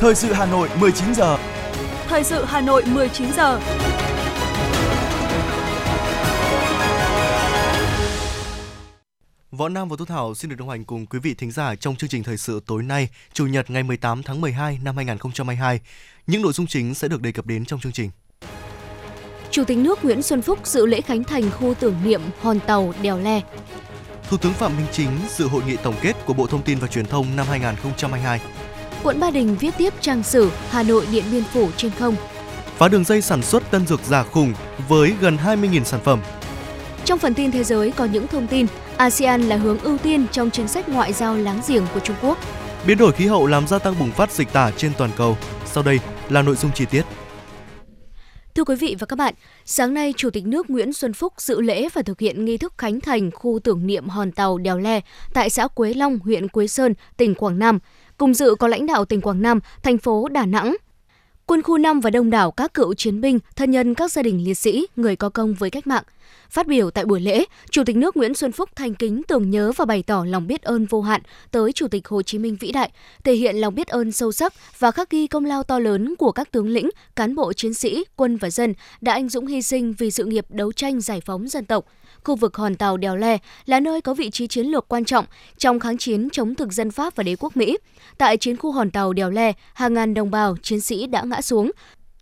Thời sự Hà Nội 19 giờ. Thời sự Hà Nội 19 giờ. Võ Nam và Thu Thảo xin được đồng hành cùng quý vị thính giả trong chương trình thời sự tối nay, Chủ nhật ngày 18 tháng 12 năm 2022. Những nội dung chính sẽ được đề cập đến trong chương trình. Chủ tịch nước Nguyễn Xuân Phúc dự lễ khánh thành khu tưởng niệm Hòn Tàu Đèo Le. Thủ tướng Phạm Minh Chính dự hội nghị tổng kết của Bộ Thông tin và Truyền thông năm 2022. Quận Ba Đình viết tiếp trang sử Hà Nội Điện Biên Phủ trên không. Phá đường dây sản xuất tân dược giả khủng với gần 20.000 sản phẩm. Trong phần tin thế giới có những thông tin ASEAN là hướng ưu tiên trong chính sách ngoại giao láng giềng của Trung Quốc. Biến đổi khí hậu làm gia tăng bùng phát dịch tả trên toàn cầu. Sau đây là nội dung chi tiết. Thưa quý vị và các bạn, sáng nay Chủ tịch nước Nguyễn Xuân Phúc dự lễ và thực hiện nghi thức khánh thành khu tưởng niệm hòn tàu Đèo Le tại xã Quế Long, huyện Quế Sơn, tỉnh Quảng Nam. Cùng dự có lãnh đạo tỉnh Quảng Nam, thành phố Đà Nẵng, quân khu 5 và đông đảo các cựu chiến binh, thân nhân các gia đình liệt sĩ, người có công với cách mạng. Phát biểu tại buổi lễ, Chủ tịch nước Nguyễn Xuân Phúc thành kính tưởng nhớ và bày tỏ lòng biết ơn vô hạn tới Chủ tịch Hồ Chí Minh vĩ đại, thể hiện lòng biết ơn sâu sắc và khắc ghi công lao to lớn của các tướng lĩnh, cán bộ chiến sĩ, quân và dân đã anh dũng hy sinh vì sự nghiệp đấu tranh giải phóng dân tộc, khu vực hòn tàu Đèo Le là nơi có vị trí chiến lược quan trọng trong kháng chiến chống thực dân Pháp và đế quốc Mỹ. Tại chiến khu hòn tàu Đèo Le, hàng ngàn đồng bào, chiến sĩ đã ngã xuống,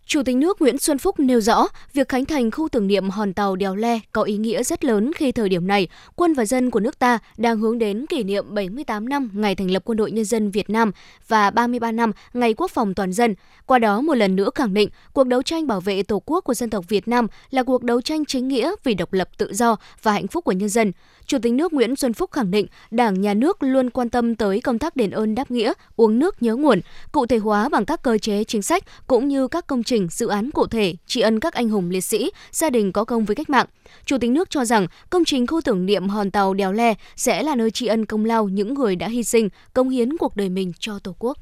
Chủ tịch nước Nguyễn Xuân Phúc nêu rõ, việc khánh thành khu tưởng niệm hòn tàu Đèo Le có ý nghĩa rất lớn khi thời điểm này, quân và dân của nước ta đang hướng đến kỷ niệm 78 năm ngày thành lập Quân đội Nhân dân Việt Nam và 33 năm ngày quốc phòng toàn dân. Qua đó một lần nữa khẳng định, cuộc đấu tranh bảo vệ Tổ quốc của dân tộc Việt Nam là cuộc đấu tranh chính nghĩa vì độc lập tự do và hạnh phúc của nhân dân. Chủ tịch nước Nguyễn Xuân Phúc khẳng định, Đảng, Nhà nước luôn quan tâm tới công tác đền ơn đáp nghĩa, uống nước nhớ nguồn, cụ thể hóa bằng các cơ chế chính sách cũng như các công trình, dự án cụ thể tri ân các anh hùng liệt sĩ, gia đình có công với cách mạng. Chủ tịch nước cho rằng công trình khu tưởng niệm hòn tàu Đèo Le sẽ là nơi tri ân công lao những người đã hy sinh, công hiến cuộc đời mình cho Tổ quốc.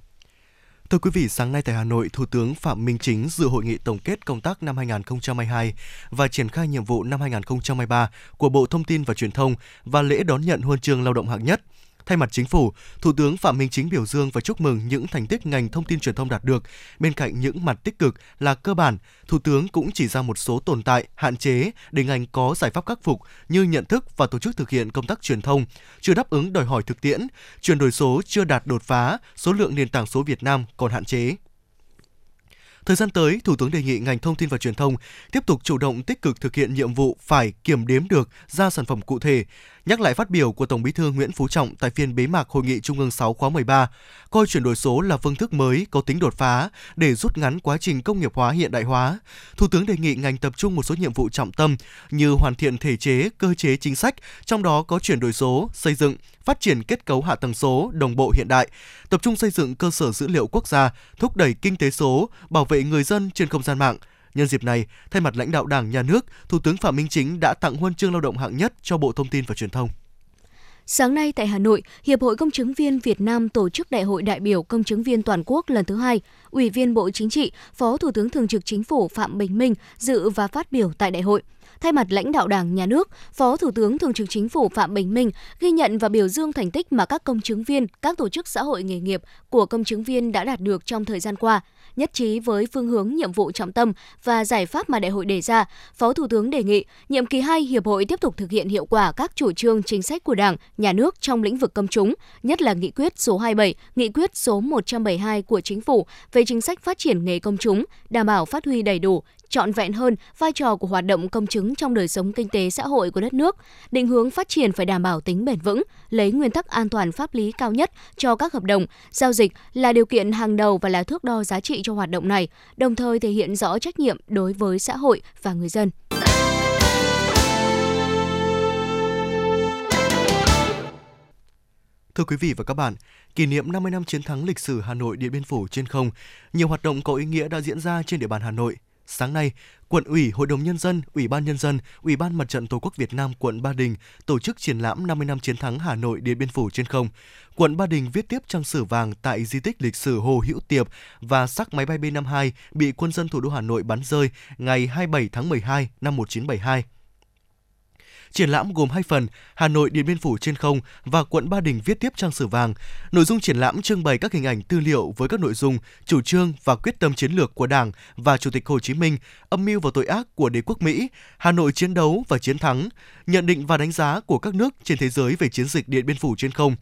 Thưa quý vị, sáng nay tại Hà Nội, Thủ tướng Phạm Minh Chính dự hội nghị tổng kết công tác năm 2022 và triển khai nhiệm vụ năm 2023 của Bộ Thông tin và Truyền thông và lễ đón nhận huân chương lao động hạng nhất. Thay mặt chính phủ, Thủ tướng Phạm Minh Chính biểu dương và chúc mừng những thành tích ngành thông tin truyền thông đạt được. Bên cạnh những mặt tích cực là cơ bản, Thủ tướng cũng chỉ ra một số tồn tại, hạn chế để ngành có giải pháp khắc phục như nhận thức và tổ chức thực hiện công tác truyền thông chưa đáp ứng đòi hỏi thực tiễn, chuyển đổi số chưa đạt đột phá, số lượng nền tảng số Việt Nam còn hạn chế. Thời gian tới, Thủ tướng đề nghị ngành thông tin và truyền thông tiếp tục chủ động tích cực thực hiện nhiệm vụ phải kiểm đếm được ra sản phẩm cụ thể, nhắc lại phát biểu của Tổng Bí thư Nguyễn Phú Trọng tại phiên bế mạc Hội nghị Trung ương 6 khóa 13, coi chuyển đổi số là phương thức mới có tính đột phá để rút ngắn quá trình công nghiệp hóa hiện đại hóa. Thủ tướng đề nghị ngành tập trung một số nhiệm vụ trọng tâm như hoàn thiện thể chế, cơ chế chính sách, trong đó có chuyển đổi số, xây dựng, phát triển kết cấu hạ tầng số đồng bộ hiện đại, tập trung xây dựng cơ sở dữ liệu quốc gia, thúc đẩy kinh tế số, bảo vệ người dân trên không gian mạng – Nhân dịp này, thay mặt lãnh đạo Đảng, Nhà nước, Thủ tướng Phạm Minh Chính đã tặng huân chương lao động hạng nhất cho Bộ Thông tin và Truyền thông. Sáng nay tại Hà Nội, Hiệp hội Công chứng viên Việt Nam tổ chức Đại hội đại biểu Công chứng viên toàn quốc lần thứ hai. Ủy viên Bộ Chính trị, Phó Thủ tướng Thường trực Chính phủ Phạm Bình Minh dự và phát biểu tại đại hội. Thay mặt lãnh đạo Đảng, Nhà nước, Phó Thủ tướng Thường trực Chính phủ Phạm Bình Minh ghi nhận và biểu dương thành tích mà các công chứng viên, các tổ chức xã hội nghề nghiệp của công chứng viên đã đạt được trong thời gian qua – nhất trí với phương hướng nhiệm vụ trọng tâm và giải pháp mà đại hội đề ra, Phó Thủ tướng đề nghị nhiệm kỳ 2 hiệp hội tiếp tục thực hiện hiệu quả các chủ trương chính sách của Đảng, nhà nước trong lĩnh vực công chúng, nhất là nghị quyết số 27, nghị quyết số 172 của chính phủ về chính sách phát triển nghề công chúng, đảm bảo phát huy đầy đủ, trọn vẹn hơn vai trò của hoạt động công chứng trong đời sống kinh tế xã hội của đất nước, định hướng phát triển phải đảm bảo tính bền vững, lấy nguyên tắc an toàn pháp lý cao nhất cho các hợp đồng, giao dịch là điều kiện hàng đầu và là thước đo giá trị cho hoạt động này, đồng thời thể hiện rõ trách nhiệm đối với xã hội và người dân. Thưa quý vị và các bạn, kỷ niệm 50 năm chiến thắng lịch sử Hà Nội Điện Biên Phủ trên không, nhiều hoạt động có ý nghĩa đã diễn ra trên địa bàn Hà Nội. Sáng nay, Quận ủy, Hội đồng Nhân dân, Ủy ban Nhân dân, Ủy ban Mặt trận Tổ quốc Việt Nam quận Ba Đình tổ chức triển lãm 50 năm chiến thắng Hà Nội Điện Biên Phủ trên không. Quận Ba Đình viết tiếp trang sử vàng tại di tích lịch sử Hồ Hữu Tiệp và xác máy bay B-52 bị quân dân thủ đô Hà Nội bắn rơi ngày 27 tháng 12 năm 1972. Triển lãm gồm hai phần, Hà Nội Điện Biên Phủ trên không và quận Ba Đình viết tiếp trang sử vàng. Nội dung triển lãm trưng bày các hình ảnh tư liệu với các nội dung, chủ trương và quyết tâm chiến lược của Đảng và Chủ tịch Hồ Chí Minh, âm mưu và tội ác của đế quốc Mỹ, Hà Nội chiến đấu và chiến thắng, nhận định và đánh giá của các nước trên thế giới về chiến dịch Điện Biên Phủ trên không,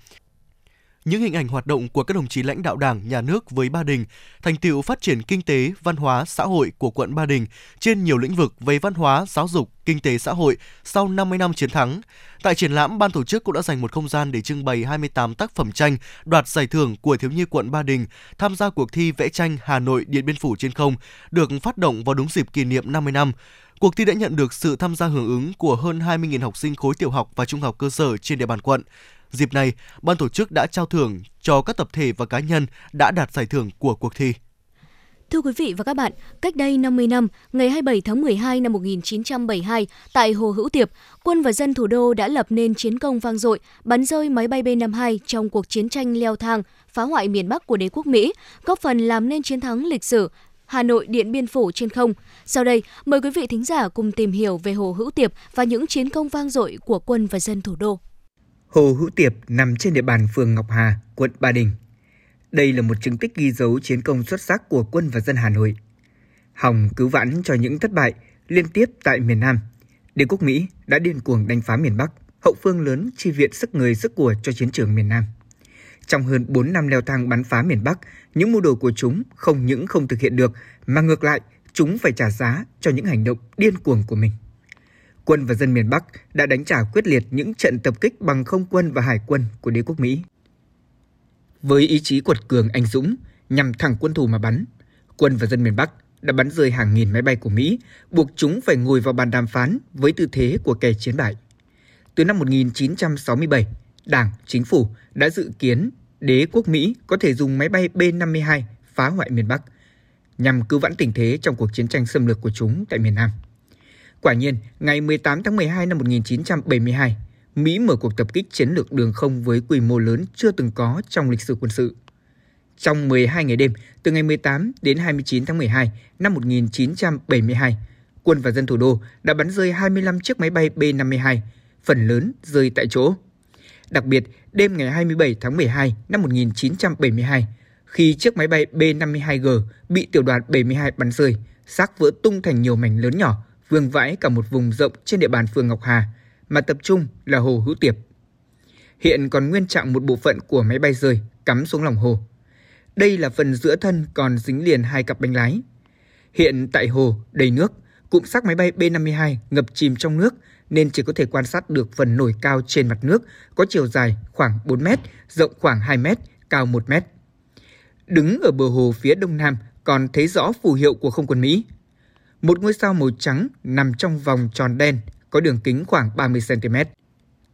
những hình ảnh hoạt động của các đồng chí lãnh đạo Đảng, Nhà nước với Ba Đình, thành tựu phát triển kinh tế, văn hóa, xã hội của quận Ba Đình trên nhiều lĩnh vực về văn hóa, giáo dục, kinh tế xã hội sau 50 năm chiến thắng. Tại triển lãm, ban tổ chức cũng đã dành một không gian để trưng bày 28 tác phẩm tranh đoạt giải thưởng của thiếu nhi quận Ba Đình tham gia cuộc thi vẽ tranh Hà Nội Điện Biên Phủ trên không, được phát động vào đúng dịp kỷ niệm 50 năm. Cuộc thi đã nhận được sự tham gia hưởng ứng của hơn 20.000 học sinh khối tiểu học và trung học cơ sở trên địa bàn quận. Dịp này, ban tổ chức đã trao thưởng cho các tập thể và cá nhân đã đạt giải thưởng của cuộc thi. Thưa quý vị và các bạn, cách đây 50 năm, ngày 27 tháng 12 năm 1972, tại Hồ Hữu Tiệp, quân và dân thủ đô đã lập nên chiến công vang dội, bắn rơi máy bay B-52 trong cuộc chiến tranh leo thang, phá hoại miền Bắc của đế quốc Mỹ, góp phần làm nên chiến thắng lịch sử Hà Nội Điện Biên Phủ trên không. Sau đây, mời quý vị thính giả cùng tìm hiểu về Hồ Hữu Tiệp và những chiến công vang dội của quân và dân thủ đô. Hồ Hữu Tiệp nằm trên địa bàn phường Ngọc Hà, quận Ba Đình. Đây là một chứng tích ghi dấu chiến công xuất sắc của quân và dân Hà Nội. Hòng cứu vãn cho những thất bại liên tiếp tại miền Nam, đế quốc Mỹ đã điên cuồng đánh phá miền Bắc, hậu phương lớn chi viện sức người sức của cho chiến trường miền Nam. Trong hơn 4 năm leo thang bắn phá miền Bắc, những mưu đồ của chúng không những không thực hiện được, mà ngược lại, chúng phải trả giá cho những hành động điên cuồng của mình quân và dân miền Bắc đã đánh trả quyết liệt những trận tập kích bằng không quân và hải quân của đế quốc Mỹ. Với ý chí quật cường anh dũng nhằm thẳng quân thù mà bắn, quân và dân miền Bắc đã bắn rơi hàng nghìn máy bay của Mỹ, buộc chúng phải ngồi vào bàn đàm phán với tư thế của kẻ chiến bại. Từ năm 1967, Đảng, Chính phủ đã dự kiến đế quốc Mỹ có thể dùng máy bay B-52 phá hoại miền Bắc nhằm cứu vãn tình thế trong cuộc chiến tranh xâm lược của chúng tại miền Nam. Quả nhiên, ngày 18 tháng 12 năm 1972, Mỹ mở cuộc tập kích chiến lược đường không với quy mô lớn chưa từng có trong lịch sử quân sự. Trong 12 ngày đêm, từ ngày 18 đến 29 tháng 12 năm 1972, quân và dân thủ đô đã bắn rơi 25 chiếc máy bay B-52, phần lớn rơi tại chỗ. Đặc biệt, đêm ngày 27 tháng 12 năm 1972, khi chiếc máy bay B-52G bị tiểu đoàn 72 bắn rơi, xác vỡ tung thành nhiều mảnh lớn nhỏ, vương vãi cả một vùng rộng trên địa bàn phường Ngọc Hà, mà tập trung là hồ Hữu Tiệp. Hiện còn nguyên trạng một bộ phận của máy bay rơi cắm xuống lòng hồ. Đây là phần giữa thân còn dính liền hai cặp bánh lái. Hiện tại hồ đầy nước, cụm xác máy bay B-52 ngập chìm trong nước nên chỉ có thể quan sát được phần nổi cao trên mặt nước có chiều dài khoảng 4 mét, rộng khoảng 2 mét, cao 1 mét. Đứng ở bờ hồ phía đông nam còn thấy rõ phù hiệu của không quân Mỹ – một ngôi sao màu trắng nằm trong vòng tròn đen có đường kính khoảng 30 cm.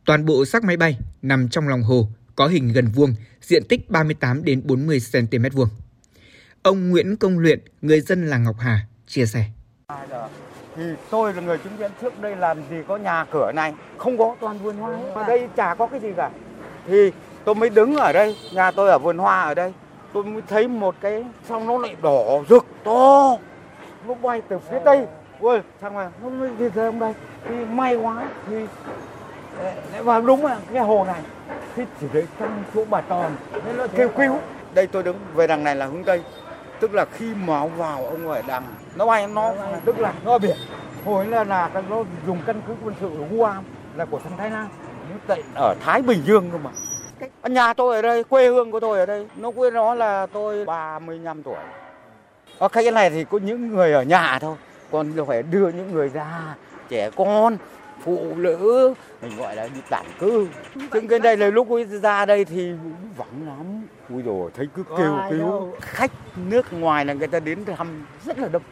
Toàn bộ xác máy bay nằm trong lòng hồ có hình gần vuông, diện tích 38 đến 40 cm vuông. Ông Nguyễn Công Luyện, người dân làng Ngọc Hà, chia sẻ. Thì tôi là người chứng kiến trước đây làm gì có nhà cửa này, không có toàn vườn hoa. Ở đây chả có cái gì cả. Thì tôi mới đứng ở đây, nhà tôi ở vườn hoa ở đây. Tôi mới thấy một cái, xong nó lại đỏ rực to nó bay từ phía tây. Ôi thằng mà nó mới về ông đây thì may quá thì lại vào đúng là cái hồ này. Thì chỉ thấy trong chỗ bà tròn nên nó kêu cứu. Đây tôi đứng về đằng này là hướng tây. Tức là khi mà ông vào ông ở đằng nó bay nó tức là nó ở biển. Hồi là là nó dùng căn cứ quân sự của Guam là của thằng Thái Lan. Nhưng tại ở Thái Bình Dương cơ mà. Nhà tôi ở đây quê hương của tôi ở đây. Nó quê nó là tôi 35 tuổi ở cái này thì có những người ở nhà thôi còn phải đưa những người ra trẻ con phụ nữ mình gọi là đi tản cư. Chứ cái đây là lúc ra đây thì vắng lắm. Ui rồi thấy cứ kêu kêu khách nước ngoài là người ta đến thăm rất là đông.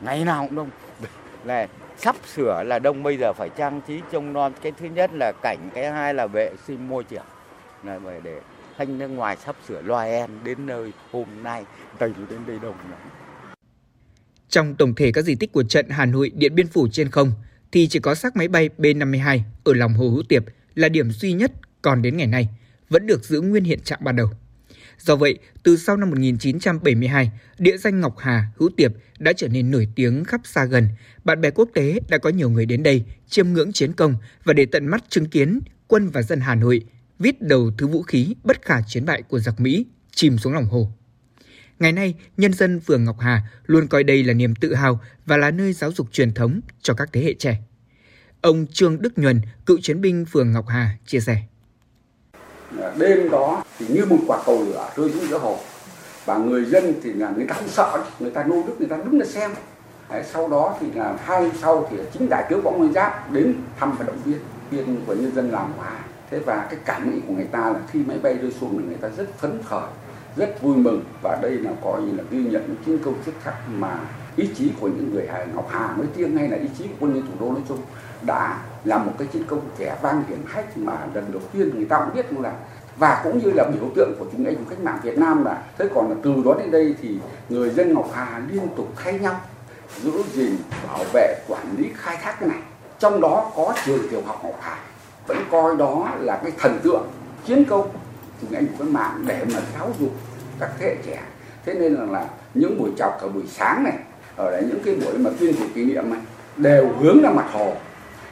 Ngày nào cũng đông. Này sắp sửa là đông bây giờ phải trang trí trông non. Cái thứ nhất là cảnh cái hai là vệ sinh môi trường. Là để khách nước ngoài sắp sửa loài em đến nơi hôm nay. Tây đến đây đông lắm trong tổng thể các di tích của trận Hà Nội Điện Biên Phủ trên không thì chỉ có xác máy bay B-52 ở lòng Hồ Hữu Tiệp là điểm duy nhất còn đến ngày nay vẫn được giữ nguyên hiện trạng ban đầu. Do vậy, từ sau năm 1972, địa danh Ngọc Hà, Hữu Tiệp đã trở nên nổi tiếng khắp xa gần. Bạn bè quốc tế đã có nhiều người đến đây chiêm ngưỡng chiến công và để tận mắt chứng kiến quân và dân Hà Nội vít đầu thứ vũ khí bất khả chiến bại của giặc Mỹ chìm xuống lòng hồ. Ngày nay, nhân dân phường Ngọc Hà luôn coi đây là niềm tự hào và là nơi giáo dục truyền thống cho các thế hệ trẻ. Ông Trương Đức Nhuần, cựu chiến binh phường Ngọc Hà, chia sẻ. Đêm đó thì như một quả cầu lửa rơi xuống giữa hồ. Và người dân thì là người ta không sợ, người ta nô đức, người ta đứng để xem. Đấy, sau đó thì là hai sau thì chính đại tướng võ nguyên giáp đến thăm và động viên viên của nhân dân làm hòa thế và cái cảm nghĩ của người ta là khi máy bay rơi xuống thì người ta rất phấn khởi rất vui mừng và đây là coi như là ghi nhận những chiến công xuất sắc mà ý chí của những người Hà Ngọc Hà nói riêng hay là ý chí của quân nhân thủ đô nói chung đã làm một cái chiến công vẻ vang hiển hách mà lần đầu tiên người ta cũng biết là và cũng như là biểu tượng của chúng anh của cách mạng Việt Nam là thế còn là từ đó đến đây thì người dân Ngọc Hà liên tục thay nhau giữ gìn, bảo vệ, quản lý, khai thác cái này. Trong đó có trường tiểu học Ngọc Hà, vẫn coi đó là cái thần tượng, chiến công thì anh cách mạng để mà giáo dục các thế hệ trẻ thế nên là, là những buổi chọc ở buổi sáng này ở đấy những cái buổi mà tuyên truyền kỷ niệm này đều hướng ra mặt hồ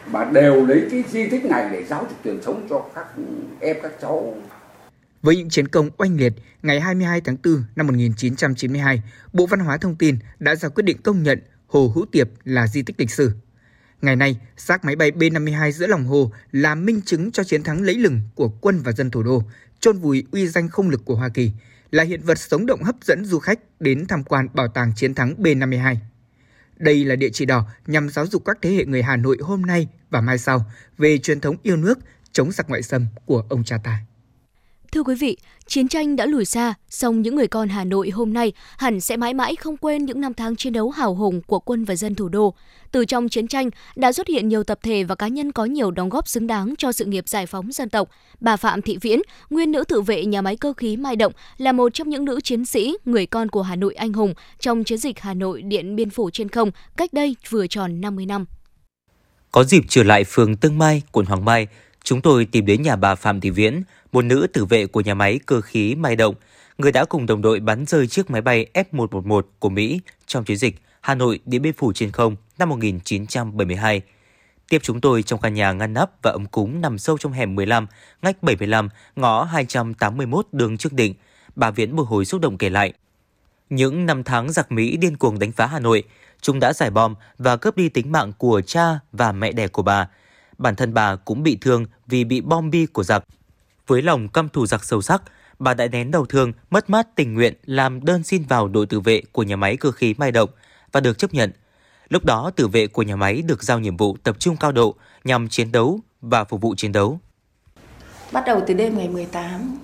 mà đều lấy cái di tích này để giáo dục truyền thống cho các em các cháu với những chiến công oanh liệt, ngày 22 tháng 4 năm 1992, Bộ Văn hóa Thông tin đã ra quyết định công nhận Hồ Hữu Tiệp là di tích lịch sử. Ngày nay, xác máy bay B-52 giữa lòng hồ là minh chứng cho chiến thắng lấy lừng của quân và dân thủ đô, chôn vùi uy danh không lực của Hoa Kỳ, là hiện vật sống động hấp dẫn du khách đến tham quan bảo tàng chiến thắng B-52. Đây là địa chỉ đỏ nhằm giáo dục các thế hệ người Hà Nội hôm nay và mai sau về truyền thống yêu nước, chống giặc ngoại xâm của ông cha ta. Thưa quý vị, chiến tranh đã lùi xa, song những người con Hà Nội hôm nay hẳn sẽ mãi mãi không quên những năm tháng chiến đấu hào hùng của quân và dân thủ đô. Từ trong chiến tranh đã xuất hiện nhiều tập thể và cá nhân có nhiều đóng góp xứng đáng cho sự nghiệp giải phóng dân tộc. Bà Phạm Thị Viễn, nguyên nữ tự vệ nhà máy cơ khí Mai Động, là một trong những nữ chiến sĩ, người con của Hà Nội anh hùng trong chiến dịch Hà Nội Điện Biên Phủ trên không cách đây vừa tròn 50 năm. Có dịp trở lại phường Tương Mai, quận Hoàng Mai, chúng tôi tìm đến nhà bà Phạm Thị Viễn, một nữ tử vệ của nhà máy cơ khí Mai Động, người đã cùng đồng đội bắn rơi chiếc máy bay F-111 của Mỹ trong chiến dịch Hà Nội Điện Biên Phủ trên không năm 1972. Tiếp chúng tôi trong căn nhà ngăn nắp và ấm cúng nằm sâu trong hẻm 15, ngách 75, ngõ 281 đường Trương Định. Bà Viễn một hồi xúc động kể lại. Những năm tháng giặc Mỹ điên cuồng đánh phá Hà Nội, chúng đã giải bom và cướp đi tính mạng của cha và mẹ đẻ của bà. Bản thân bà cũng bị thương vì bị bom bi của giặc. Với lòng căm thù giặc sâu sắc, bà đã nén đầu thương, mất mát tình nguyện làm đơn xin vào đội tự vệ của nhà máy cơ khí Mai Động và được chấp nhận. Lúc đó, tự vệ của nhà máy được giao nhiệm vụ tập trung cao độ nhằm chiến đấu và phục vụ chiến đấu. Bắt đầu từ đêm ngày 18,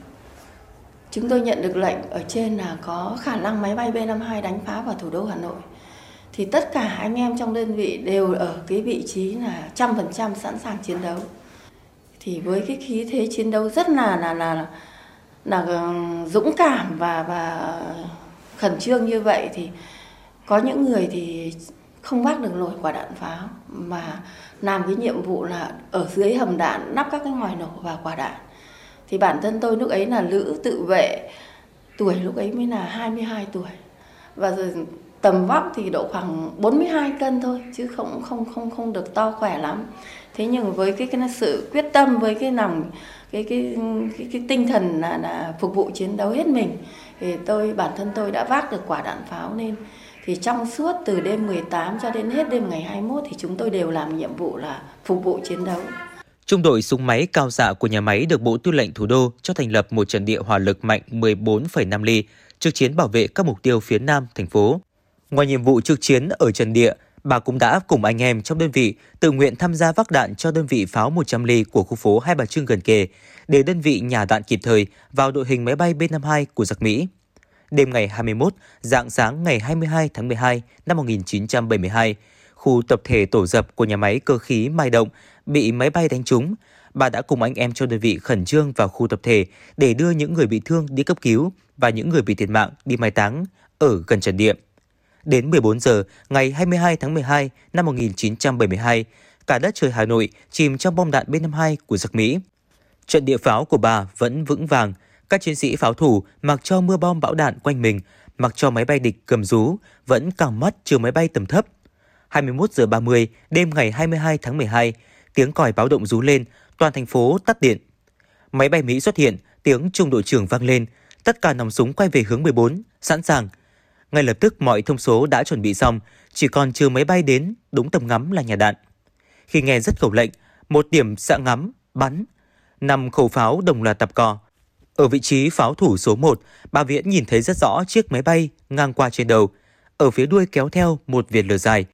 chúng tôi nhận được lệnh ở trên là có khả năng máy bay B-52 đánh phá vào thủ đô Hà Nội. Thì tất cả anh em trong đơn vị đều ở cái vị trí là trăm phần trăm sẵn sàng chiến đấu. Thì với cái khí thế chiến đấu rất là là là là ừ, dũng cảm và và khẩn trương như vậy thì có những người thì không vác được nổi quả đạn pháo, mà làm cái nhiệm vụ là ở dưới hầm đạn nắp các cái ngòi nổ và quả đạn. Thì bản thân tôi lúc ấy là nữ tự vệ, tuổi lúc ấy mới là 22 tuổi. Và rồi tầm vóc thì độ khoảng 42 cân thôi chứ không không không không được to khỏe lắm thế nhưng với cái, cái sự quyết tâm với cái lòng cái cái cái, cái tinh thần là, là phục vụ chiến đấu hết mình thì tôi bản thân tôi đã vác được quả đạn pháo lên thì trong suốt từ đêm 18 cho đến hết đêm ngày 21 thì chúng tôi đều làm nhiệm vụ là phục vụ chiến đấu. Trung đội súng máy cao xạ của nhà máy được Bộ Tư lệnh Thủ đô cho thành lập một trận địa hỏa lực mạnh 14,5 ly trực chiến bảo vệ các mục tiêu phía nam thành phố. Ngoài nhiệm vụ trực chiến ở trận địa, bà cũng đã cùng anh em trong đơn vị tự nguyện tham gia vác đạn cho đơn vị pháo 100 ly của khu phố Hai Bà Trưng gần kề, để đơn vị nhả đạn kịp thời vào đội hình máy bay B-52 của giặc Mỹ. Đêm ngày 21, dạng sáng ngày 22 tháng 12 năm 1972, khu tập thể tổ dập của nhà máy cơ khí Mai Động bị máy bay đánh trúng. Bà đã cùng anh em cho đơn vị khẩn trương vào khu tập thể để đưa những người bị thương đi cấp cứu và những người bị thiệt mạng đi mai táng ở gần trận địa. Đến 14 giờ ngày 22 tháng 12 năm 1972, cả đất trời Hà Nội chìm trong bom đạn B-52 của giặc Mỹ. Trận địa pháo của bà vẫn vững vàng, Các chiến sĩ pháo thủ mặc cho mưa bom bão đạn quanh mình, mặc cho máy bay địch cầm rú, vẫn càng mắt trừ máy bay tầm thấp. 21 giờ 30 đêm ngày 22 tháng 12, tiếng còi báo động rú lên, toàn thành phố tắt điện. Máy bay Mỹ xuất hiện, tiếng trung đội trưởng vang lên, tất cả nòng súng quay về hướng 14, sẵn sàng. Ngay lập tức mọi thông số đã chuẩn bị xong, chỉ còn chờ máy bay đến, đúng tầm ngắm là nhà đạn. Khi nghe rất khẩu lệnh, một điểm xạ ngắm, bắn, năm khẩu pháo đồng loạt tập cò. Ở vị trí pháo thủ số 1, bà Viễn nhìn thấy rất rõ chiếc máy bay ngang qua trên đầu. Ở phía đuôi kéo theo một viền lửa dài.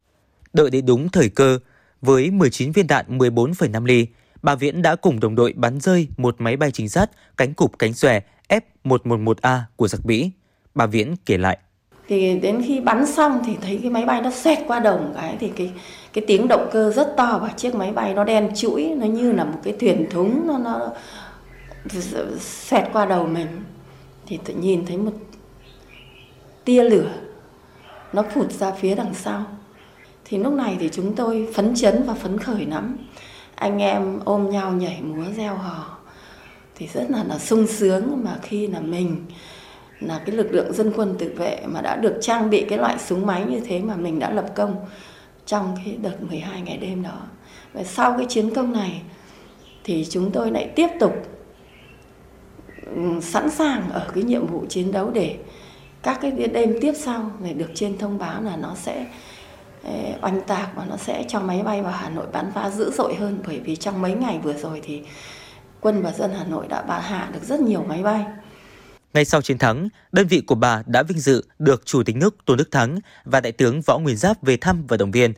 Đợi đến đúng thời cơ, với 19 viên đạn 14,5 ly, bà Viễn đã cùng đồng đội bắn rơi một máy bay chính sát cánh cụp cánh xòe F-111A của giặc Mỹ. Bà Viễn kể lại. Thì đến khi bắn xong thì thấy cái máy bay nó xẹt qua đầu một cái, thì cái cái tiếng động cơ rất to và chiếc máy bay nó đen chuỗi nó như là một cái thuyền thúng, nó nó xẹt qua đầu mình. Thì tự nhìn thấy một tia lửa, nó phụt ra phía đằng sau. Thì lúc này thì chúng tôi phấn chấn và phấn khởi lắm. Anh em ôm nhau nhảy múa reo hò. Thì rất là là sung sướng mà khi là mình là cái lực lượng dân quân tự vệ mà đã được trang bị cái loại súng máy như thế mà mình đã lập công trong cái đợt 12 ngày đêm đó. Và sau cái chiến công này thì chúng tôi lại tiếp tục ừ, sẵn sàng ở cái nhiệm vụ chiến đấu để các cái đêm tiếp sau này được trên thông báo là nó sẽ ờ, oanh tạc và nó sẽ cho máy bay vào Hà Nội bắn phá dữ dội hơn bởi vì trong mấy ngày vừa rồi thì quân và dân Hà Nội đã bà hạ được rất nhiều máy bay. Ngay sau chiến thắng, đơn vị của bà đã vinh dự được Chủ tịch nước Tôn Đức Thắng và Đại tướng Võ Nguyên Giáp về thăm và động viên.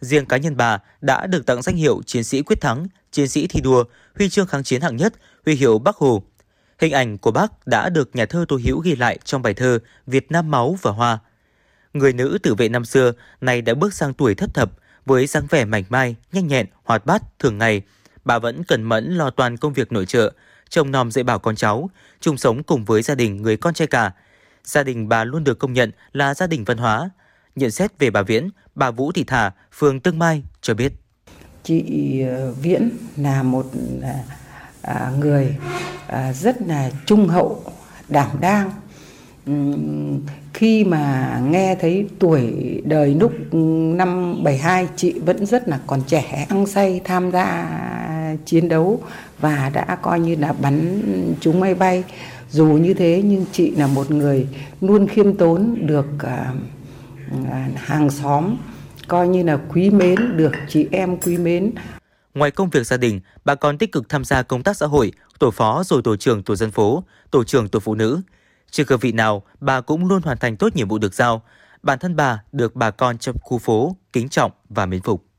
Riêng cá nhân bà đã được tặng danh hiệu Chiến sĩ quyết thắng, Chiến sĩ thi đua, Huy chương kháng chiến hạng nhất, Huy hiệu Bắc Hồ. Hình ảnh của bác đã được nhà thơ Tô Hữu ghi lại trong bài thơ Việt Nam máu và hoa. Người nữ tử vệ năm xưa này đã bước sang tuổi thất thập với dáng vẻ mảnh mai, nhanh nhẹn, hoạt bát thường ngày. Bà vẫn cẩn mẫn lo toàn công việc nội trợ, trông nom dạy bảo con cháu, chung sống cùng với gia đình người con trai cả. Gia đình bà luôn được công nhận là gia đình văn hóa. Nhận xét về bà Viễn, bà Vũ Thị Thà, phường Tương Mai cho biết. Chị ờ, Viễn là một à, à, người à, rất là trung hậu, đảm đang. Khi mà nghe thấy tuổi đời lúc năm 72 chị vẫn rất là còn trẻ, ăn say tham gia chiến đấu và đã coi như là bắn chúng máy bay dù như thế nhưng chị là một người luôn khiêm tốn được à, à, hàng xóm coi như là quý mến được chị em quý mến Ngoài công việc gia đình, bà còn tích cực tham gia công tác xã hội, tổ phó rồi tổ trưởng tổ dân phố, tổ trưởng tổ phụ nữ. Chưa cơ vị nào, bà cũng luôn hoàn thành tốt nhiệm vụ được giao. Bản thân bà được bà con trong khu phố kính trọng và mến phục.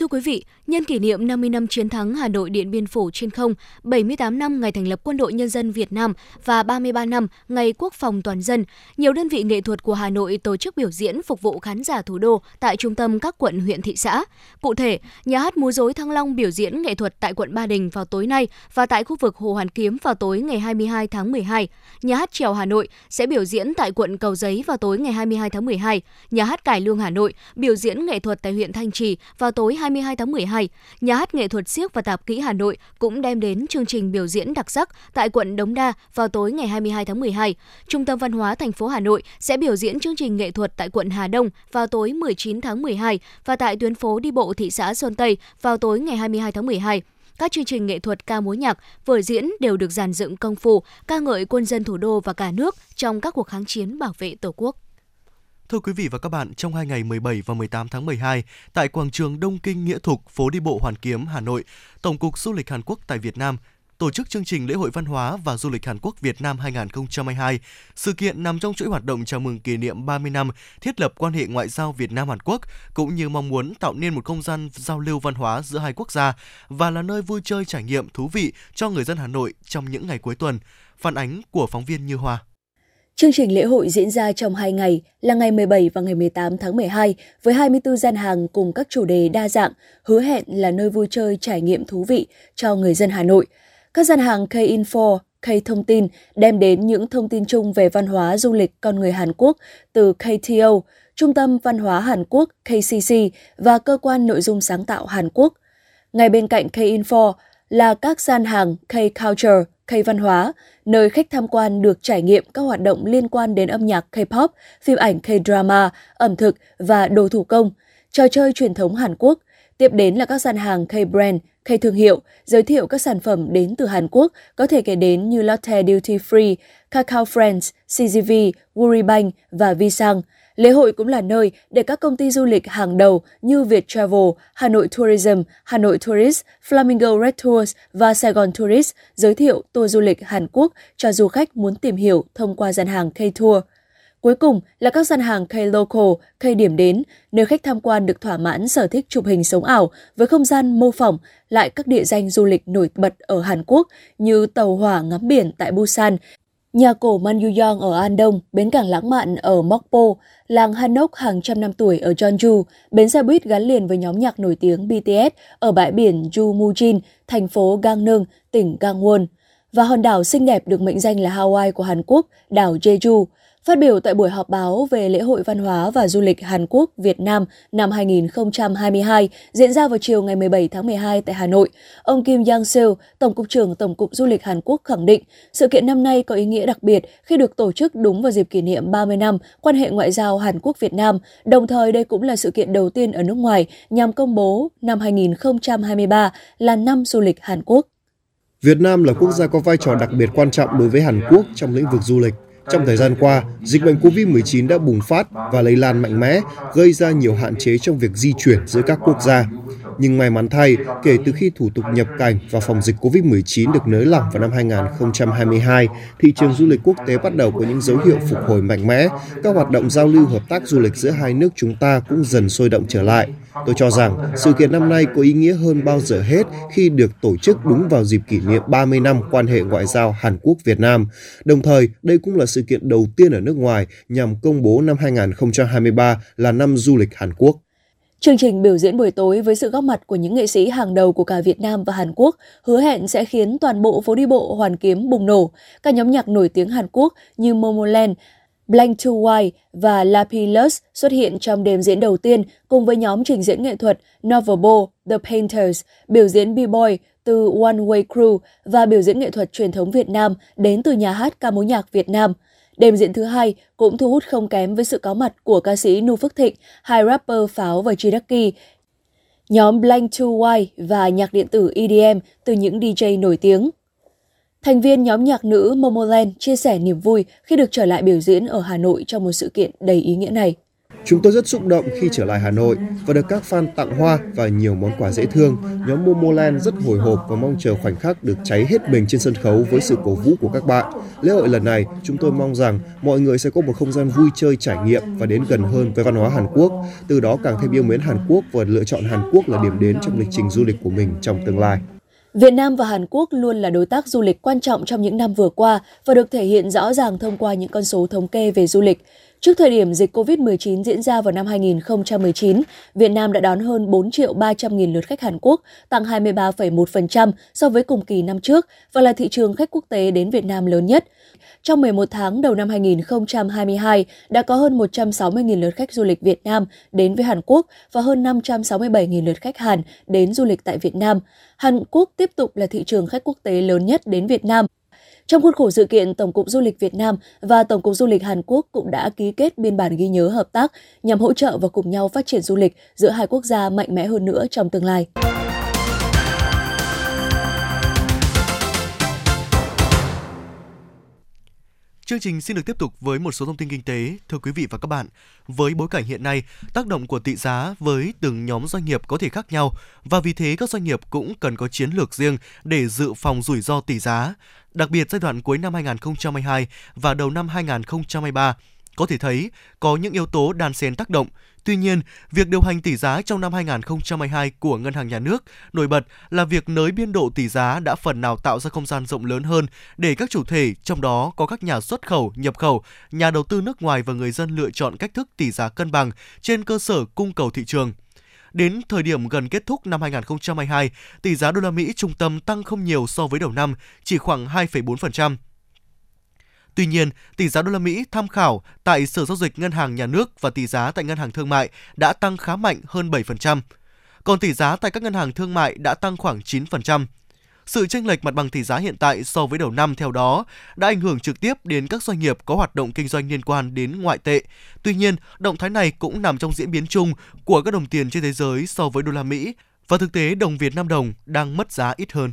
Thưa quý vị, nhân kỷ niệm 50 năm chiến thắng Hà Nội Điện Biên Phủ trên không, 78 năm ngày thành lập Quân đội Nhân dân Việt Nam và 33 năm ngày Quốc phòng toàn dân, nhiều đơn vị nghệ thuật của Hà Nội tổ chức biểu diễn phục vụ khán giả thủ đô tại trung tâm các quận huyện thị xã. Cụ thể, nhà hát múa rối Thăng Long biểu diễn nghệ thuật tại quận Ba Đình vào tối nay và tại khu vực Hồ Hoàn Kiếm vào tối ngày 22 tháng 12. Nhà hát trèo Hà Nội sẽ biểu diễn tại quận Cầu Giấy vào tối ngày 22 tháng 12. Nhà hát Cải Lương Hà Nội biểu diễn nghệ thuật tại huyện Thanh Trì vào tối 22 tháng 12, nhà hát nghệ thuật siếc và tạp kỹ Hà Nội cũng đem đến chương trình biểu diễn đặc sắc tại quận Đống Đa vào tối ngày 22 tháng 12. Trung tâm Văn hóa thành phố Hà Nội sẽ biểu diễn chương trình nghệ thuật tại quận Hà Đông vào tối 19 tháng 12 và tại tuyến phố đi bộ thị xã Sơn Tây vào tối ngày 22 tháng 12 các chương trình nghệ thuật ca múa nhạc, vở diễn đều được giàn dựng công phu, ca ngợi quân dân thủ đô và cả nước trong các cuộc kháng chiến bảo vệ Tổ quốc. Thưa quý vị và các bạn, trong hai ngày 17 và 18 tháng 12, tại quảng trường Đông Kinh Nghĩa Thục, phố đi bộ Hoàn Kiếm, Hà Nội, Tổng cục Du lịch Hàn Quốc tại Việt Nam tổ chức chương trình lễ hội văn hóa và du lịch Hàn Quốc Việt Nam 2022. Sự kiện nằm trong chuỗi hoạt động chào mừng kỷ niệm 30 năm thiết lập quan hệ ngoại giao Việt Nam Hàn Quốc cũng như mong muốn tạo nên một không gian giao lưu văn hóa giữa hai quốc gia và là nơi vui chơi trải nghiệm thú vị cho người dân Hà Nội trong những ngày cuối tuần. Phản ánh của phóng viên Như Hoa. Chương trình lễ hội diễn ra trong 2 ngày là ngày 17 và ngày 18 tháng 12 với 24 gian hàng cùng các chủ đề đa dạng, hứa hẹn là nơi vui chơi trải nghiệm thú vị cho người dân Hà Nội. Các gian hàng K-Info, K-Thông tin đem đến những thông tin chung về văn hóa du lịch con người Hàn Quốc từ KTO, Trung tâm Văn hóa Hàn Quốc KCC và Cơ quan Nội dung sáng tạo Hàn Quốc. Ngay bên cạnh K-Info là các gian hàng K-Culture, K văn hóa, nơi khách tham quan được trải nghiệm các hoạt động liên quan đến âm nhạc K-pop, phim ảnh K-drama, ẩm thực và đồ thủ công, trò chơi truyền thống Hàn Quốc. Tiếp đến là các gian hàng K-brand, K thương hiệu, giới thiệu các sản phẩm đến từ Hàn Quốc, có thể kể đến như Lotte Duty Free, Kakao Friends, CGV, Wuribank và Visang – Lễ hội cũng là nơi để các công ty du lịch hàng đầu như Việt Travel, Hà Nội Tourism, Hà Nội Tourist, Flamingo Red Tours và Sài Gòn Tourist giới thiệu tour du lịch Hàn Quốc cho du khách muốn tìm hiểu thông qua gian hàng K-Tour. Cuối cùng là các gian hàng K-Local, K-Điểm đến, nơi khách tham quan được thỏa mãn sở thích chụp hình sống ảo với không gian mô phỏng lại các địa danh du lịch nổi bật ở Hàn Quốc như tàu hỏa ngắm biển tại Busan, Nhà cổ Manjuyong ở An Đông, bến cảng lãng mạn ở Mokpo, làng Hanok hàng trăm năm tuổi ở Jeonju, bến xe buýt gắn liền với nhóm nhạc nổi tiếng BTS ở bãi biển Jumujin, thành phố Gangneung, tỉnh Gangwon. Và hòn đảo xinh đẹp được mệnh danh là Hawaii của Hàn Quốc, đảo Jeju. Phát biểu tại buổi họp báo về lễ hội văn hóa và du lịch Hàn Quốc Việt Nam năm 2022 diễn ra vào chiều ngày 17 tháng 12 tại Hà Nội, ông Kim Yang Seo, Tổng cục trưởng Tổng cục Du lịch Hàn Quốc khẳng định sự kiện năm nay có ý nghĩa đặc biệt khi được tổ chức đúng vào dịp kỷ niệm 30 năm quan hệ ngoại giao Hàn Quốc Việt Nam, đồng thời đây cũng là sự kiện đầu tiên ở nước ngoài nhằm công bố năm 2023 là năm du lịch Hàn Quốc. Việt Nam là quốc gia có vai trò đặc biệt quan trọng đối với Hàn Quốc trong lĩnh vực du lịch. Trong thời gian qua, dịch bệnh COVID-19 đã bùng phát và lây lan mạnh mẽ, gây ra nhiều hạn chế trong việc di chuyển giữa các quốc gia. Nhưng may mắn thay, kể từ khi thủ tục nhập cảnh và phòng dịch COVID-19 được nới lỏng vào năm 2022, thị trường du lịch quốc tế bắt đầu có những dấu hiệu phục hồi mạnh mẽ. Các hoạt động giao lưu hợp tác du lịch giữa hai nước chúng ta cũng dần sôi động trở lại. Tôi cho rằng sự kiện năm nay có ý nghĩa hơn bao giờ hết khi được tổ chức đúng vào dịp kỷ niệm 30 năm quan hệ ngoại giao Hàn Quốc-Việt Nam. Đồng thời, đây cũng là sự kiện đầu tiên ở nước ngoài nhằm công bố năm 2023 là năm du lịch Hàn Quốc. Chương trình biểu diễn buổi tối với sự góp mặt của những nghệ sĩ hàng đầu của cả Việt Nam và Hàn Quốc hứa hẹn sẽ khiến toàn bộ phố đi bộ Hoàn Kiếm bùng nổ. Các nhóm nhạc nổi tiếng Hàn Quốc như Momoland, Blank to White và Lapillus xuất hiện trong đêm diễn đầu tiên cùng với nhóm trình diễn nghệ thuật Novobo, The Painters, biểu diễn B-Boy từ One Way Crew và biểu diễn nghệ thuật truyền thống Việt Nam đến từ nhà hát ca mối nhạc Việt Nam – Đêm diễn thứ hai cũng thu hút không kém với sự có mặt của ca sĩ Nu Phước Thịnh, hai rapper Pháo và G nhóm Blank 2Y và nhạc điện tử EDM từ những DJ nổi tiếng. Thành viên nhóm nhạc nữ Momoland chia sẻ niềm vui khi được trở lại biểu diễn ở Hà Nội trong một sự kiện đầy ý nghĩa này. Chúng tôi rất xúc động khi trở lại Hà Nội và được các fan tặng hoa và nhiều món quà dễ thương. Nhóm Momoland rất hồi hộp và mong chờ khoảnh khắc được cháy hết mình trên sân khấu với sự cổ vũ của các bạn. Lễ hội lần này, chúng tôi mong rằng mọi người sẽ có một không gian vui chơi trải nghiệm và đến gần hơn với văn hóa Hàn Quốc, từ đó càng thêm yêu mến Hàn Quốc và lựa chọn Hàn Quốc là điểm đến trong lịch trình du lịch của mình trong tương lai. Việt Nam và Hàn Quốc luôn là đối tác du lịch quan trọng trong những năm vừa qua và được thể hiện rõ ràng thông qua những con số thống kê về du lịch. Trước thời điểm dịch COVID-19 diễn ra vào năm 2019, Việt Nam đã đón hơn 4 triệu 300 nghìn lượt khách Hàn Quốc, tăng 23,1% so với cùng kỳ năm trước và là thị trường khách quốc tế đến Việt Nam lớn nhất. Trong 11 tháng đầu năm 2022, đã có hơn 160.000 lượt khách du lịch Việt Nam đến với Hàn Quốc và hơn 567.000 lượt khách Hàn đến du lịch tại Việt Nam. Hàn Quốc tiếp tục là thị trường khách quốc tế lớn nhất đến Việt Nam trong khuôn khổ sự kiện, Tổng cục Du lịch Việt Nam và Tổng cục Du lịch Hàn Quốc cũng đã ký kết biên bản ghi nhớ hợp tác nhằm hỗ trợ và cùng nhau phát triển du lịch giữa hai quốc gia mạnh mẽ hơn nữa trong tương lai. Chương trình xin được tiếp tục với một số thông tin kinh tế. Thưa quý vị và các bạn, với bối cảnh hiện nay, tác động của tỷ giá với từng nhóm doanh nghiệp có thể khác nhau và vì thế các doanh nghiệp cũng cần có chiến lược riêng để dự phòng rủi ro tỷ giá. Đặc biệt giai đoạn cuối năm 2022 và đầu năm 2023 có thể thấy có những yếu tố đan xen tác động. Tuy nhiên, việc điều hành tỷ giá trong năm 2022 của Ngân hàng Nhà nước nổi bật là việc nới biên độ tỷ giá đã phần nào tạo ra không gian rộng lớn hơn để các chủ thể, trong đó có các nhà xuất khẩu, nhập khẩu, nhà đầu tư nước ngoài và người dân lựa chọn cách thức tỷ giá cân bằng trên cơ sở cung cầu thị trường. Đến thời điểm gần kết thúc năm 2022, tỷ giá đô la Mỹ trung tâm tăng không nhiều so với đầu năm, chỉ khoảng 2,4%. Tuy nhiên, tỷ giá đô la Mỹ tham khảo tại Sở giao dịch Ngân hàng Nhà nước và tỷ giá tại Ngân hàng Thương mại đã tăng khá mạnh hơn 7%. Còn tỷ giá tại các ngân hàng thương mại đã tăng khoảng 9%. Sự chênh lệch mặt bằng tỷ giá hiện tại so với đầu năm theo đó đã ảnh hưởng trực tiếp đến các doanh nghiệp có hoạt động kinh doanh liên quan đến ngoại tệ. Tuy nhiên, động thái này cũng nằm trong diễn biến chung của các đồng tiền trên thế giới so với đô la Mỹ và thực tế đồng Việt Nam đồng đang mất giá ít hơn.